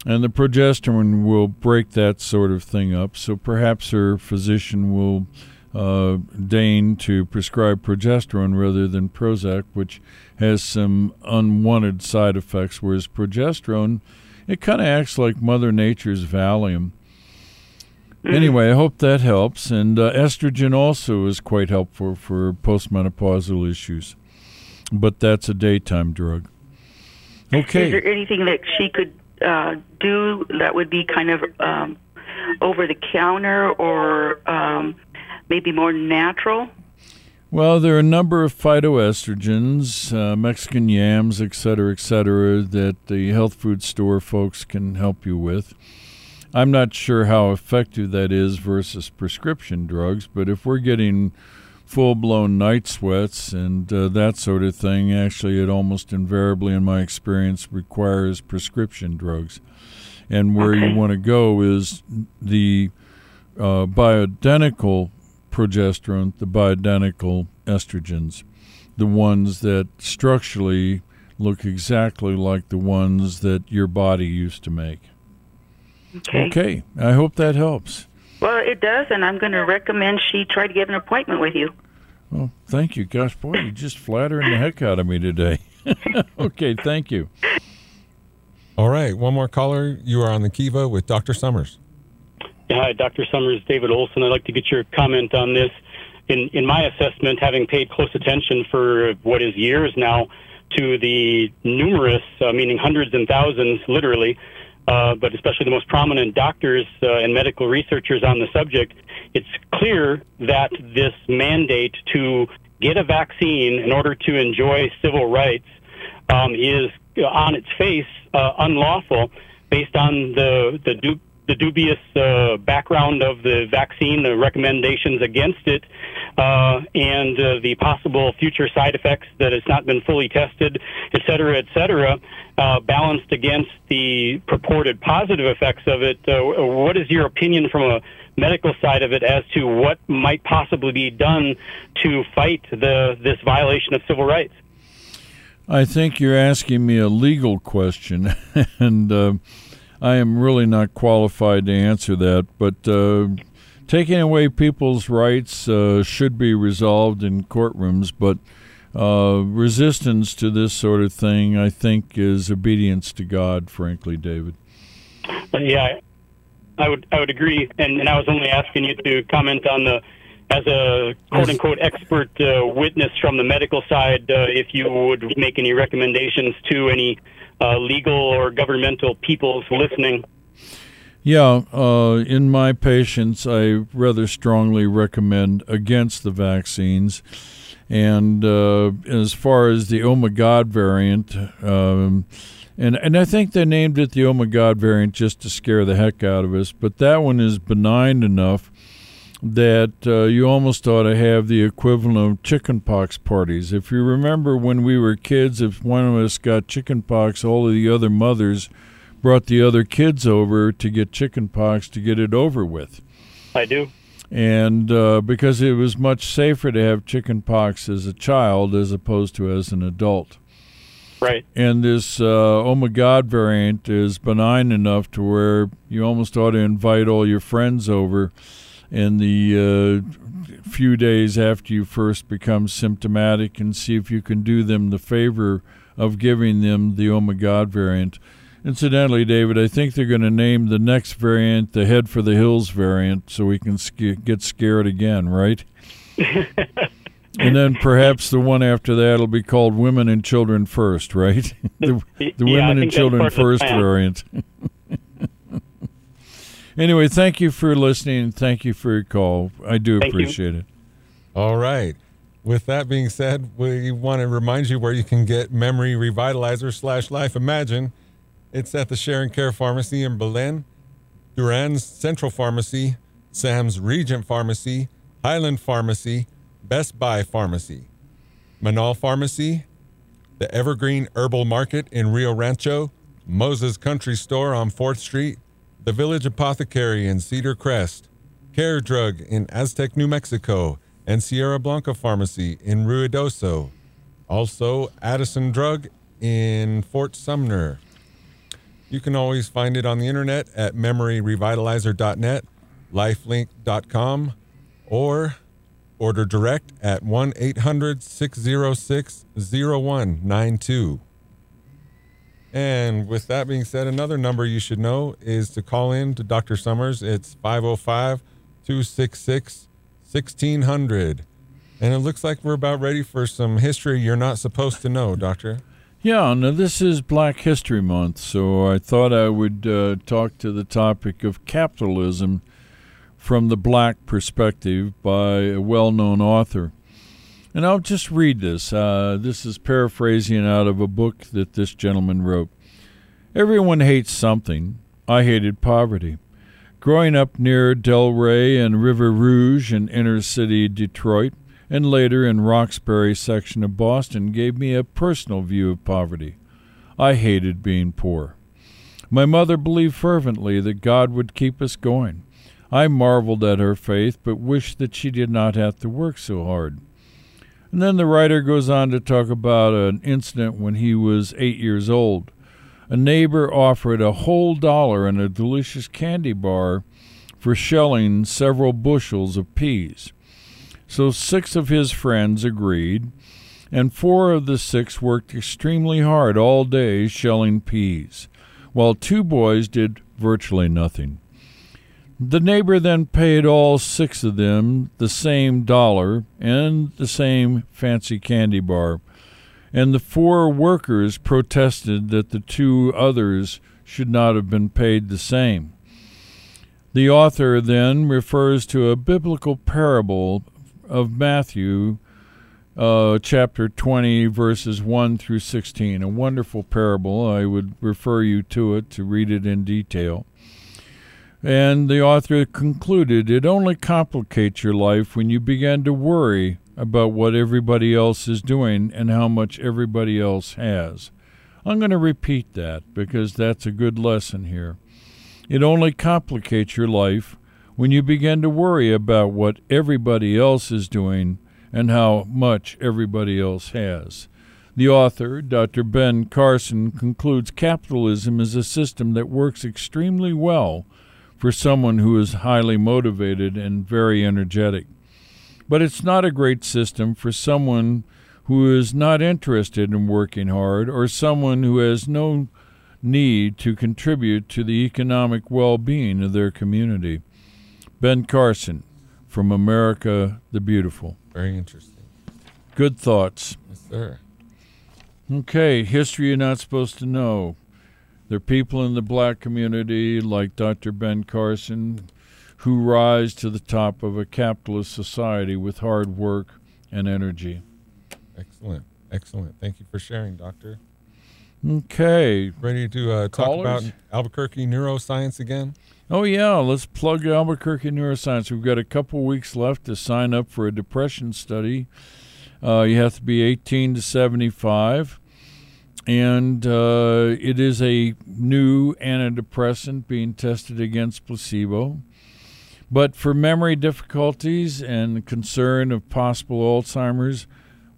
And the progesterone will break that sort of thing up. So perhaps her physician will uh, deign to prescribe progesterone rather than Prozac, which has some unwanted side effects. Whereas progesterone, it kind of acts like Mother Nature's Valium. Mm-hmm. Anyway, I hope that helps. And uh, estrogen also is quite helpful for postmenopausal issues but that's a daytime drug. Okay. Is there anything that she could uh, do that would be kind of um, over the counter or um, maybe more natural? Well, there are a number of phytoestrogens, uh, Mexican yams, et cetera, et cetera, that the health food store folks can help you with. I'm not sure how effective that is versus prescription drugs, but if we're getting full blown night sweats and uh, that sort of thing, actually, it almost invariably, in my experience, requires prescription drugs. And where okay. you want to go is the uh, bioidentical progesterone, the bioidentical estrogens, the ones that structurally look exactly like the ones that your body used to make. Okay. Okay. I hope that helps. Well, it does, and I'm going to recommend she try to get an appointment with you. Well, thank you. Gosh, boy, you're just flattering the heck out of me today. okay, thank you. All right, one more caller. You are on the Kiva with Dr. Summers. Yeah, hi, Dr. Summers, David Olson. I'd like to get your comment on this. In in my assessment, having paid close attention for what is years now to the numerous, uh, meaning hundreds and thousands, literally, uh, but especially the most prominent doctors uh, and medical researchers on the subject, it's clear that this mandate to get a vaccine in order to enjoy civil rights um, is on its face uh, unlawful based on the the, du- the dubious uh, background of the vaccine, the recommendations against it, uh, and uh, the possible future side effects that has not been fully tested, et cetera, et cetera, uh, balanced against the purported positive effects of it. Uh, what is your opinion from a medical side of it as to what might possibly be done to fight the this violation of civil rights? I think you're asking me a legal question, and uh, I am really not qualified to answer that. But uh, taking away people's rights uh, should be resolved in courtrooms, but uh, resistance to this sort of thing, I think, is obedience to God. Frankly, David. Yeah, I would I would agree, and, and I was only asking you to comment on the as a quote unquote expert uh, witness from the medical side, uh, if you would make any recommendations to any uh, legal or governmental peoples listening. Yeah, uh, in my patients, I rather strongly recommend against the vaccines. And uh, as far as the Omagad variant, um, and and I think they named it the Omagad variant just to scare the heck out of us, but that one is benign enough that uh, you almost ought to have the equivalent of chickenpox parties. If you remember when we were kids, if one of us got chickenpox, all of the other mothers brought the other kids over to get chickenpox to get it over with. I do. And uh, because it was much safer to have chickenpox as a child as opposed to as an adult. Right. And this uh, God variant is benign enough to where you almost ought to invite all your friends over in the uh, few days after you first become symptomatic and see if you can do them the favor of giving them the Omagad variant. Incidentally, David, I think they're going to name the next variant the Head for the Hills variant so we can get scared again, right? and then perhaps the one after that will be called Women and Children First, right? the, the yeah, Women and Children First variant. anyway, thank you for listening. Thank you for your call. I do Thank you. appreciate it. All right. With that being said, we want to remind you where you can get Memory Revitalizer slash Life Imagine. It's at the Sharon Care Pharmacy in Belen, Duran's Central Pharmacy, Sam's Regent Pharmacy, Highland Pharmacy, Best Buy Pharmacy, Manal Pharmacy, the Evergreen Herbal Market in Rio Rancho, Moses Country Store on 4th Street, the Village Apothecary in Cedar Crest, Care Drug in Aztec, New Mexico, and Sierra Blanca Pharmacy in Ruidoso. Also, Addison Drug in Fort Sumner. You can always find it on the internet at memoryrevitalizer.net, lifelink.com, or order direct at 1 800 606 0192. And with that being said, another number you should know is to call in to Dr. Summers. It's 505 266 1600. And it looks like we're about ready for some history you're not supposed to know, Doctor. Yeah, now this is Black History Month, so I thought I would uh, talk to the topic of capitalism from the black perspective by a well known author. And I'll just read this. Uh, this is paraphrasing out of a book that this gentleman wrote. Everyone hates something. I hated poverty. Growing up near Delray and River Rouge in inner city Detroit, and later in Roxbury section of Boston gave me a personal view of poverty. I hated being poor. My mother believed fervently that God would keep us going. I marveled at her faith, but wished that she did not have to work so hard. And then the writer goes on to talk about an incident when he was eight years old. A neighbor offered a whole dollar and a delicious candy bar for shelling several bushels of peas. So six of his friends agreed, and four of the six worked extremely hard all day shelling peas, while two boys did virtually nothing. The neighbor then paid all six of them the same dollar and the same fancy candy bar, and the four workers protested that the two others should not have been paid the same. The author then refers to a biblical parable of Matthew, uh, chapter 20, verses 1 through 16. A wonderful parable. I would refer you to it to read it in detail. And the author concluded it only complicates your life when you begin to worry about what everybody else is doing and how much everybody else has. I'm going to repeat that because that's a good lesson here. It only complicates your life when you begin to worry about what everybody else is doing and how much everybody else has. The author, Dr. Ben Carson, concludes capitalism is a system that works extremely well for someone who is highly motivated and very energetic. But it's not a great system for someone who is not interested in working hard or someone who has no need to contribute to the economic well being of their community. Ben Carson from America the Beautiful. Very interesting. Good thoughts. Yes, sir. Okay, history you're not supposed to know. There are people in the black community, like Dr. Ben Carson, who rise to the top of a capitalist society with hard work and energy. Excellent. Excellent. Thank you for sharing, Doctor. Okay. Ready to uh, talk Callers? about Albuquerque neuroscience again? Oh yeah, let's plug Albuquerque Neuroscience. We've got a couple weeks left to sign up for a depression study. Uh, you have to be 18 to 75, and uh, it is a new antidepressant being tested against placebo. But for memory difficulties and concern of possible Alzheimer's,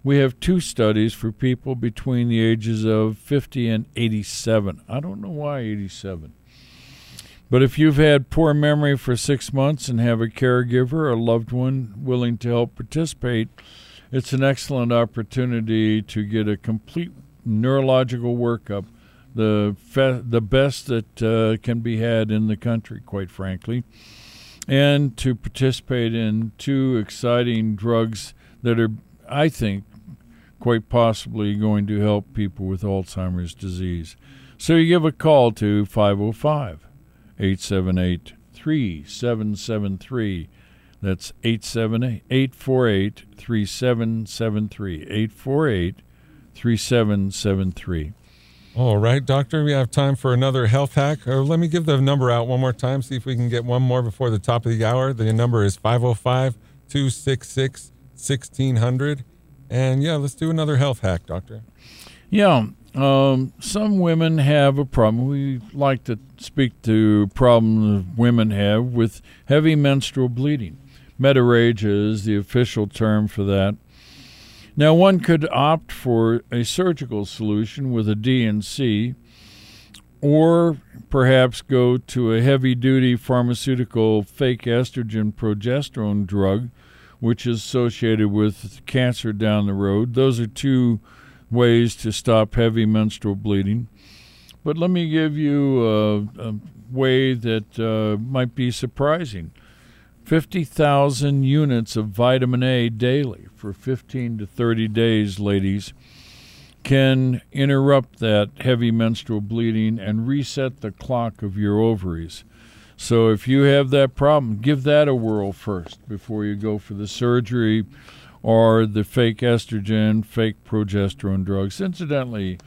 we have two studies for people between the ages of 50 and 87. I don't know why 87. But if you've had poor memory for six months and have a caregiver, a loved one willing to help participate, it's an excellent opportunity to get a complete neurological workup, the fe- the best that uh, can be had in the country, quite frankly, and to participate in two exciting drugs that are, I think, quite possibly going to help people with Alzheimer's disease. So you give a call to 505 878 3773. That's 878 848 3773. 848 3773. All right, Doctor, we have time for another health hack. Or let me give the number out one more time, see if we can get one more before the top of the hour. The number is 505 266 1600. And yeah, let's do another health hack, Doctor. Yeah, um, some women have a problem. We like to speak to problems women have with heavy menstrual bleeding. Metrorrhagia is the official term for that. Now, one could opt for a surgical solution with a DNC, or perhaps go to a heavy duty pharmaceutical fake estrogen progesterone drug, which is associated with cancer down the road. Those are two ways to stop heavy menstrual bleeding. But let me give you a, a way that uh, might be surprising 50,000 units of vitamin A daily for 15 to 30 days, ladies, can interrupt that heavy menstrual bleeding and reset the clock of your ovaries. So if you have that problem, give that a whirl first before you go for the surgery or the fake estrogen, fake progesterone drugs. Incidentally,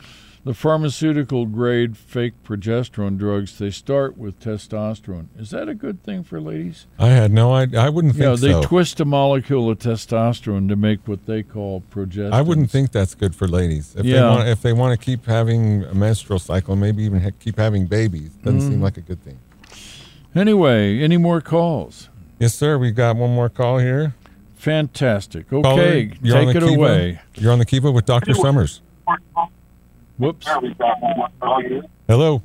the pharmaceutical grade fake progesterone drugs, they start with testosterone. Is that a good thing for ladies? I had no idea. I wouldn't think Yeah, they so. twist a molecule of testosterone to make what they call progesterone. I wouldn't think that's good for ladies. If they Yeah. want, if they want to keep having a menstrual cycle, maybe even ha- keep having babies, doesn't seem Mm. like a good thing. Anyway, any more calls? Yes, sir. we've got one more call here. Fantastic. Okay, you're take it Kiva. away. You're on the Kiva with Dr. Summers. Whoops. Hello.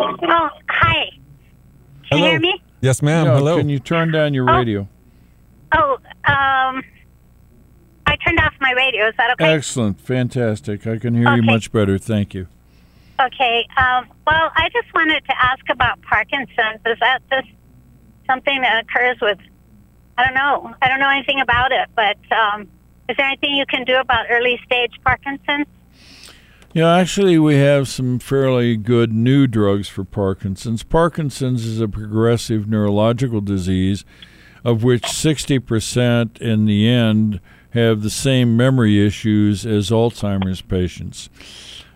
Oh, hi. Can Hello. you hear me? Yes, ma'am. Yeah, Hello. Can you turn down your Oh. radio? Oh, um, I turned off my radio. Is that okay? Excellent. Fantastic. I can hear you much better. Thank you. Okay. Um, well, I just wanted to ask about Parkinson's. Is that just something that occurs with? I don't know. I don't know anything about it, but um, is there anything you can do about early stage Parkinson's? Yeah, actually, we have some fairly good new drugs for Parkinson's. Parkinson's is a progressive neurological disease of which 60% in the end have the same memory issues as Alzheimer's patients.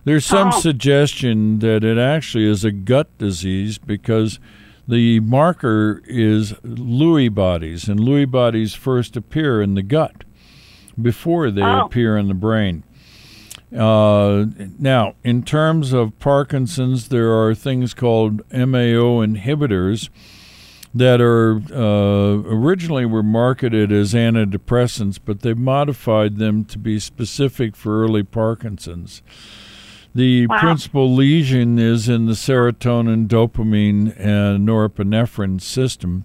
There's some Oh. suggestion that it actually is a gut disease because the marker is Lewy bodies, and Lewy bodies first appear in the gut before they Oh. appear in the brain. Uh, now, in terms of Parkinson's, there are things called MAO inhibitors that are uh, originally were marketed as antidepressants, but they've modified them to be specific for early Parkinson's. The Wow. principal lesion is in the serotonin, dopamine, and norepinephrine system.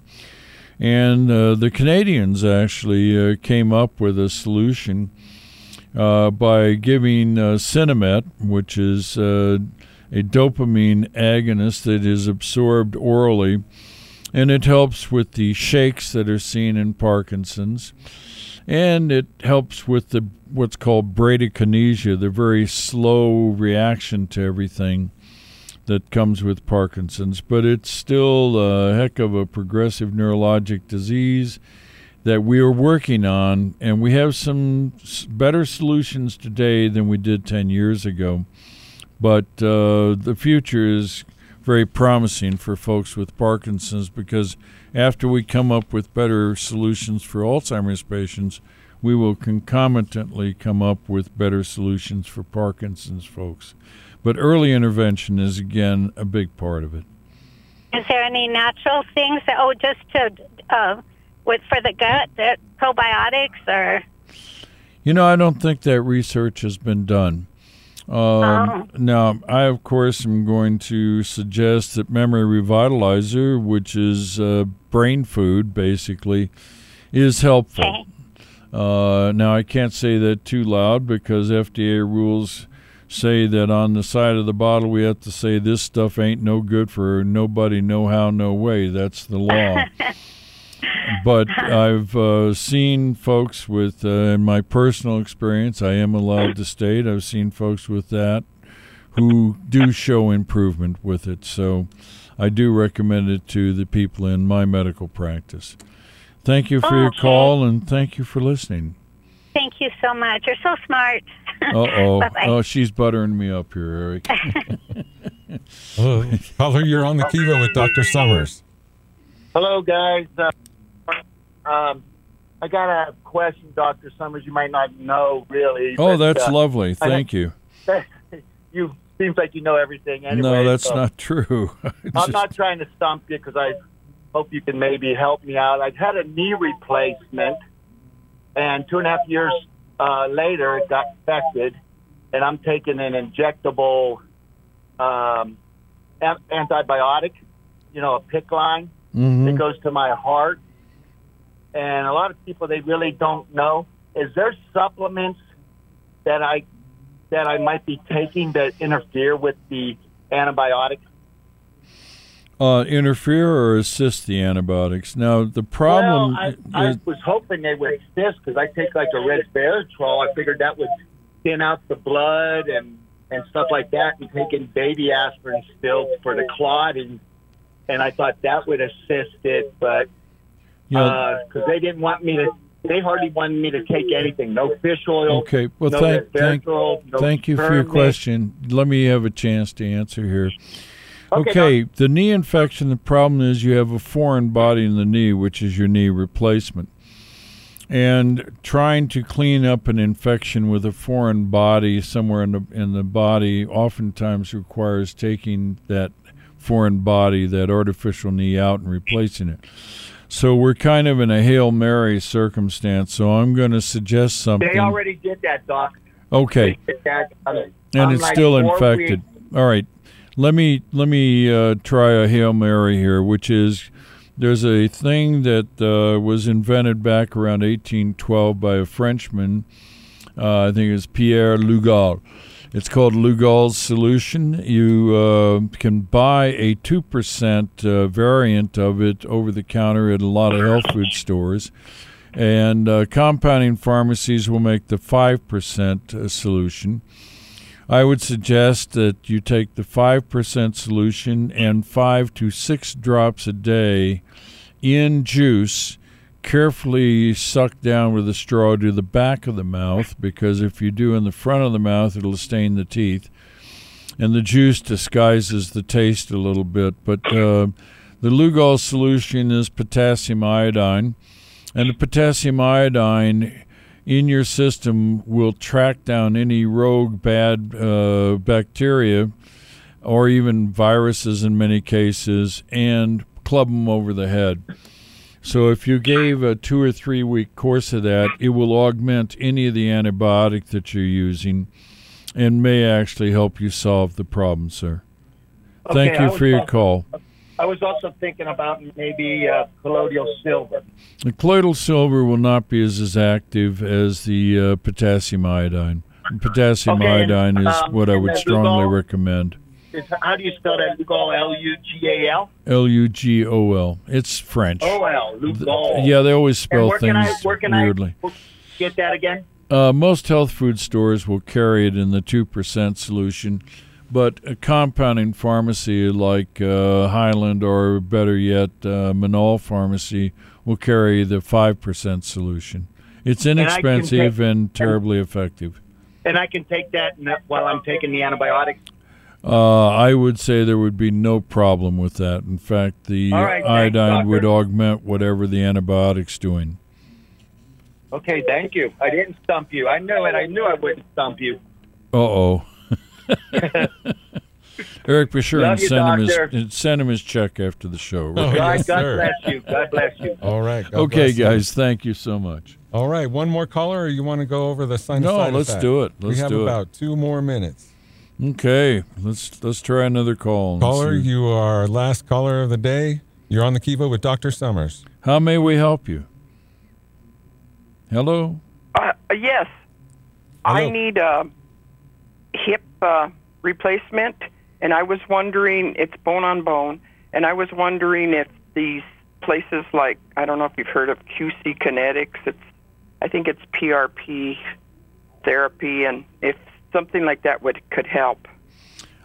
And uh, the Canadians actually uh, came up with a solution uh, by giving uh, Sinemet, which is uh, a dopamine agonist that is absorbed orally, and it helps with the shakes that are seen in Parkinson's, and it helps with the what's called bradykinesia, the very slow reaction to everything that comes with Parkinson's. But it's still a heck of a progressive neurologic disease that we are working on, and we have some better solutions today than we did 10 years ago. But uh, the future is very promising for folks with Parkinson's because after we come up with better solutions for Alzheimer's patients, we will concomitantly come up with better solutions for Parkinson's folks. But early intervention is, again, a big part of it. Is there any natural things that oh just to uh, with for the gut that probiotics or You know, I don't think that research has been done. Um, Now, I of course am going to suggest that Memory Revitalizer, which is uh, brain food basically, is helpful. Uh, now, I can't say that too loud because FDA rules say that on the side of the bottle we have to say this stuff ain't no good for nobody, no how, no way. That's the law. but I've uh, seen folks with, uh, in my personal experience, I am allowed to state, I've seen folks with that who do show improvement with it. So I do recommend it to the people in my medical practice. Thank you for your Okay. call and thank you for listening. thank you so much. You're so smart. Uh oh. Oh, she's buttering me up here, Eric. Oh, caller, you're on the Kiva with Dr. Summers. Hello, guys. Uh, um, I got a question, Doctor Summers. You might not know really. Oh, but, that's uh, lovely. Thank you. you seems like you know everything. Anyway, no, that's so not true. I'm not trying to stump you because I hope you can maybe help me out. I've had a knee replacement, and two and a half years uh, later, it got infected, and I'm taking an injectable um, an- antibiotic, you know, a PICC line Mhm. that goes to my heart. And a lot of people they really don't know. Is there supplements that I that I might be taking that interfere with the antibiotic? Uh, interfere or assist the antibiotics. Now, the problem well, I, I was hoping they would assist because I take like a red resveratrol. I figured that would thin out the blood and and stuff like that. And taking baby aspirin still for the clotting, and I thought that would assist it, but Yeah. Uh, because they didn't want me to. They hardly wanted me to take anything. No fish oil. Okay. Well, no thank thank, resveratrol, no thank you for your question. Let me have a chance to answer here. Okay, Okay, the knee infection. The problem is you have a foreign body in the knee, which is your knee replacement, and trying to clean up an infection with a foreign body somewhere in the in the body oftentimes requires taking that foreign body, that artificial knee, out and replacing it. So we're kind of in a hail mary circumstance. So I'm going to suggest something. They already did that, doc. Okay. That. Um, and I'm it's like still infected. weeks- All right, let me let me uh, try a hail mary here, which is there's a thing that uh, was invented back around 1812 by a Frenchman. Uh, I think it's Pierre Lugol. It's called Lugol's solution. You uh, can buy a two percent uh, variant of it over the counter at a lot of health food stores and uh, compounding pharmacies will make the 5% uh, solution. I would suggest that you take the 5% solution and 5 to 6 drops a day in juice, carefully suck down with a straw to the back of the mouth, because if you do in the front of the mouth, it'll stain the teeth. And the juice disguises the taste a little bit. But uh, the Lugol solution is potassium iodine. And the potassium iodine in your system will track down any rogue bad uh, bacteria or even viruses in many cases and club them over the head. So if you gave a two or three week course of that, it will augment any of the antibiotic that you're using and may actually help you solve the problem, sir. Thank Okay, I you for your also- call. I was also thinking about maybe uh, colloidal silver. The colloidal silver will not be as, as active as the uh, potassium iodine. Potassium Okay, iodine is um, what I would strongly recommend. Is, how do you spell that? Lugol, L U G A L? L U G O L. It's French. O L, Lugol. Yeah, they always spell where can I, things where can weirdly. I get that again? Uh, most health food stores will carry it in the 2% solution, but a compounding pharmacy like uh, Highland or better yet, uh, Manal Pharmacy will carry the 5% solution. It's I inexpensive take- and terribly effective. And I can take that that- while I'm taking the antibiotics. Uh, I would say there would be no problem with that. In fact, the All right, thanks, iodine would augment whatever the antibiotic's doing. Okay, thank you. I didn't stump you. I knew it. I knew I wouldn't stump you. Uh oh. Eric, be sure Love and you, send him, his, send him his check after the show. Oh, right? God, yes, God bless you. God bless you. All right. God okay, bless you. guys, thank you so much. All right. One more caller, or you want to go over the sinusitis? No, let's effect? do it. we Let's have do it. about two more minutes. Okay, let's let's try another call. Caller, see- you are last caller of the day. You're on the Kiva with Dr. Summers. How may we help you? Hello. Uh, yes, I need a hip uh, replacement, and I was wondering it's bone on bone, and I was wondering if these places like I don't know if you've heard of QC Kinetix. It's I think it's PRP therapy, and if something like that would could help.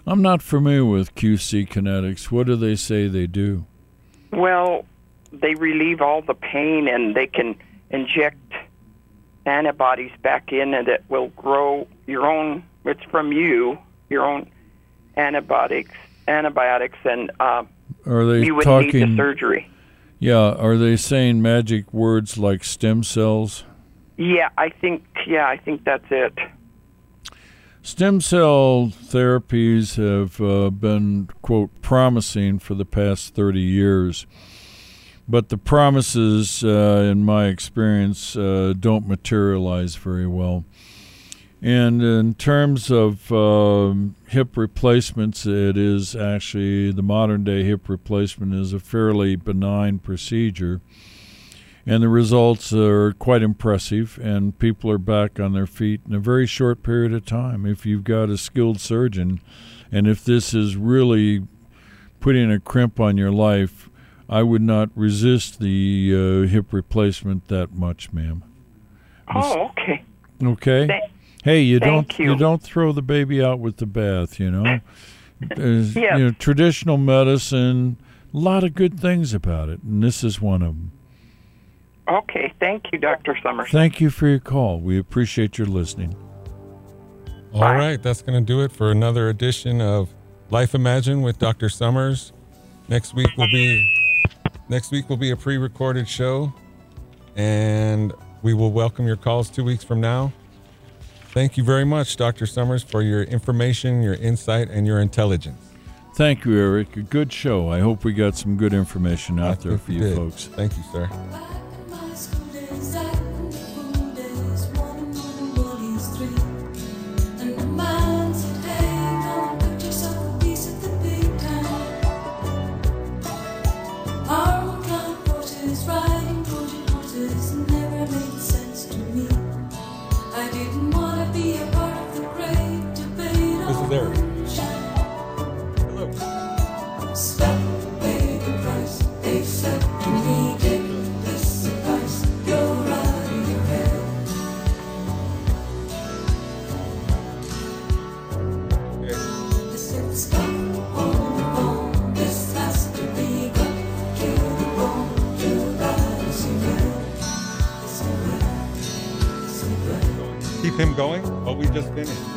I'm not familiar with QC Kinetix. What do they say they do? Well, they relieve all the pain, and they can inject antibodies back in, and it will grow your own. It's from you, your own antibiotics, antibiotics, and uh, Are they you would need the talking? surgery. Yeah. Are they saying magic words like stem cells? Yeah, I think. Yeah, I think that's it. Stem cell therapies have uh, been, quote, promising for the past 30 years. But the promises, uh, in my experience, uh, don't materialize very well. And in terms of um, hip replacements, it is actually the modern day hip replacement is a fairly benign procedure. And the results are quite impressive, and people are back on their feet in a very short period of time. If you've got a skilled surgeon, and if this is really putting a crimp on your life, I would not resist the uh, hip replacement that much, ma'am. Oh, okay. Okay. Thank- hey, you don't you. don't throw the baby out with the bath. You know. Yes. You know, traditional medicine, a lot of good things about it, and this is one of them. Okay, thank you, Doctor Summers. Thank you for your call. We appreciate your listening. All right, that's going to do it for another edition of Life Imagine with Dr. Summers. Next week will be next week will be a pre-recorded show, and we will welcome your calls two weeks from now. Thank you very much, Dr. Summers, for your information, your insight, and your intelligence. Thank you, Eric. A good show. I hope we got some good information out there for you did. folks. Thank you, sir. Keep him going. Oh, we just finished.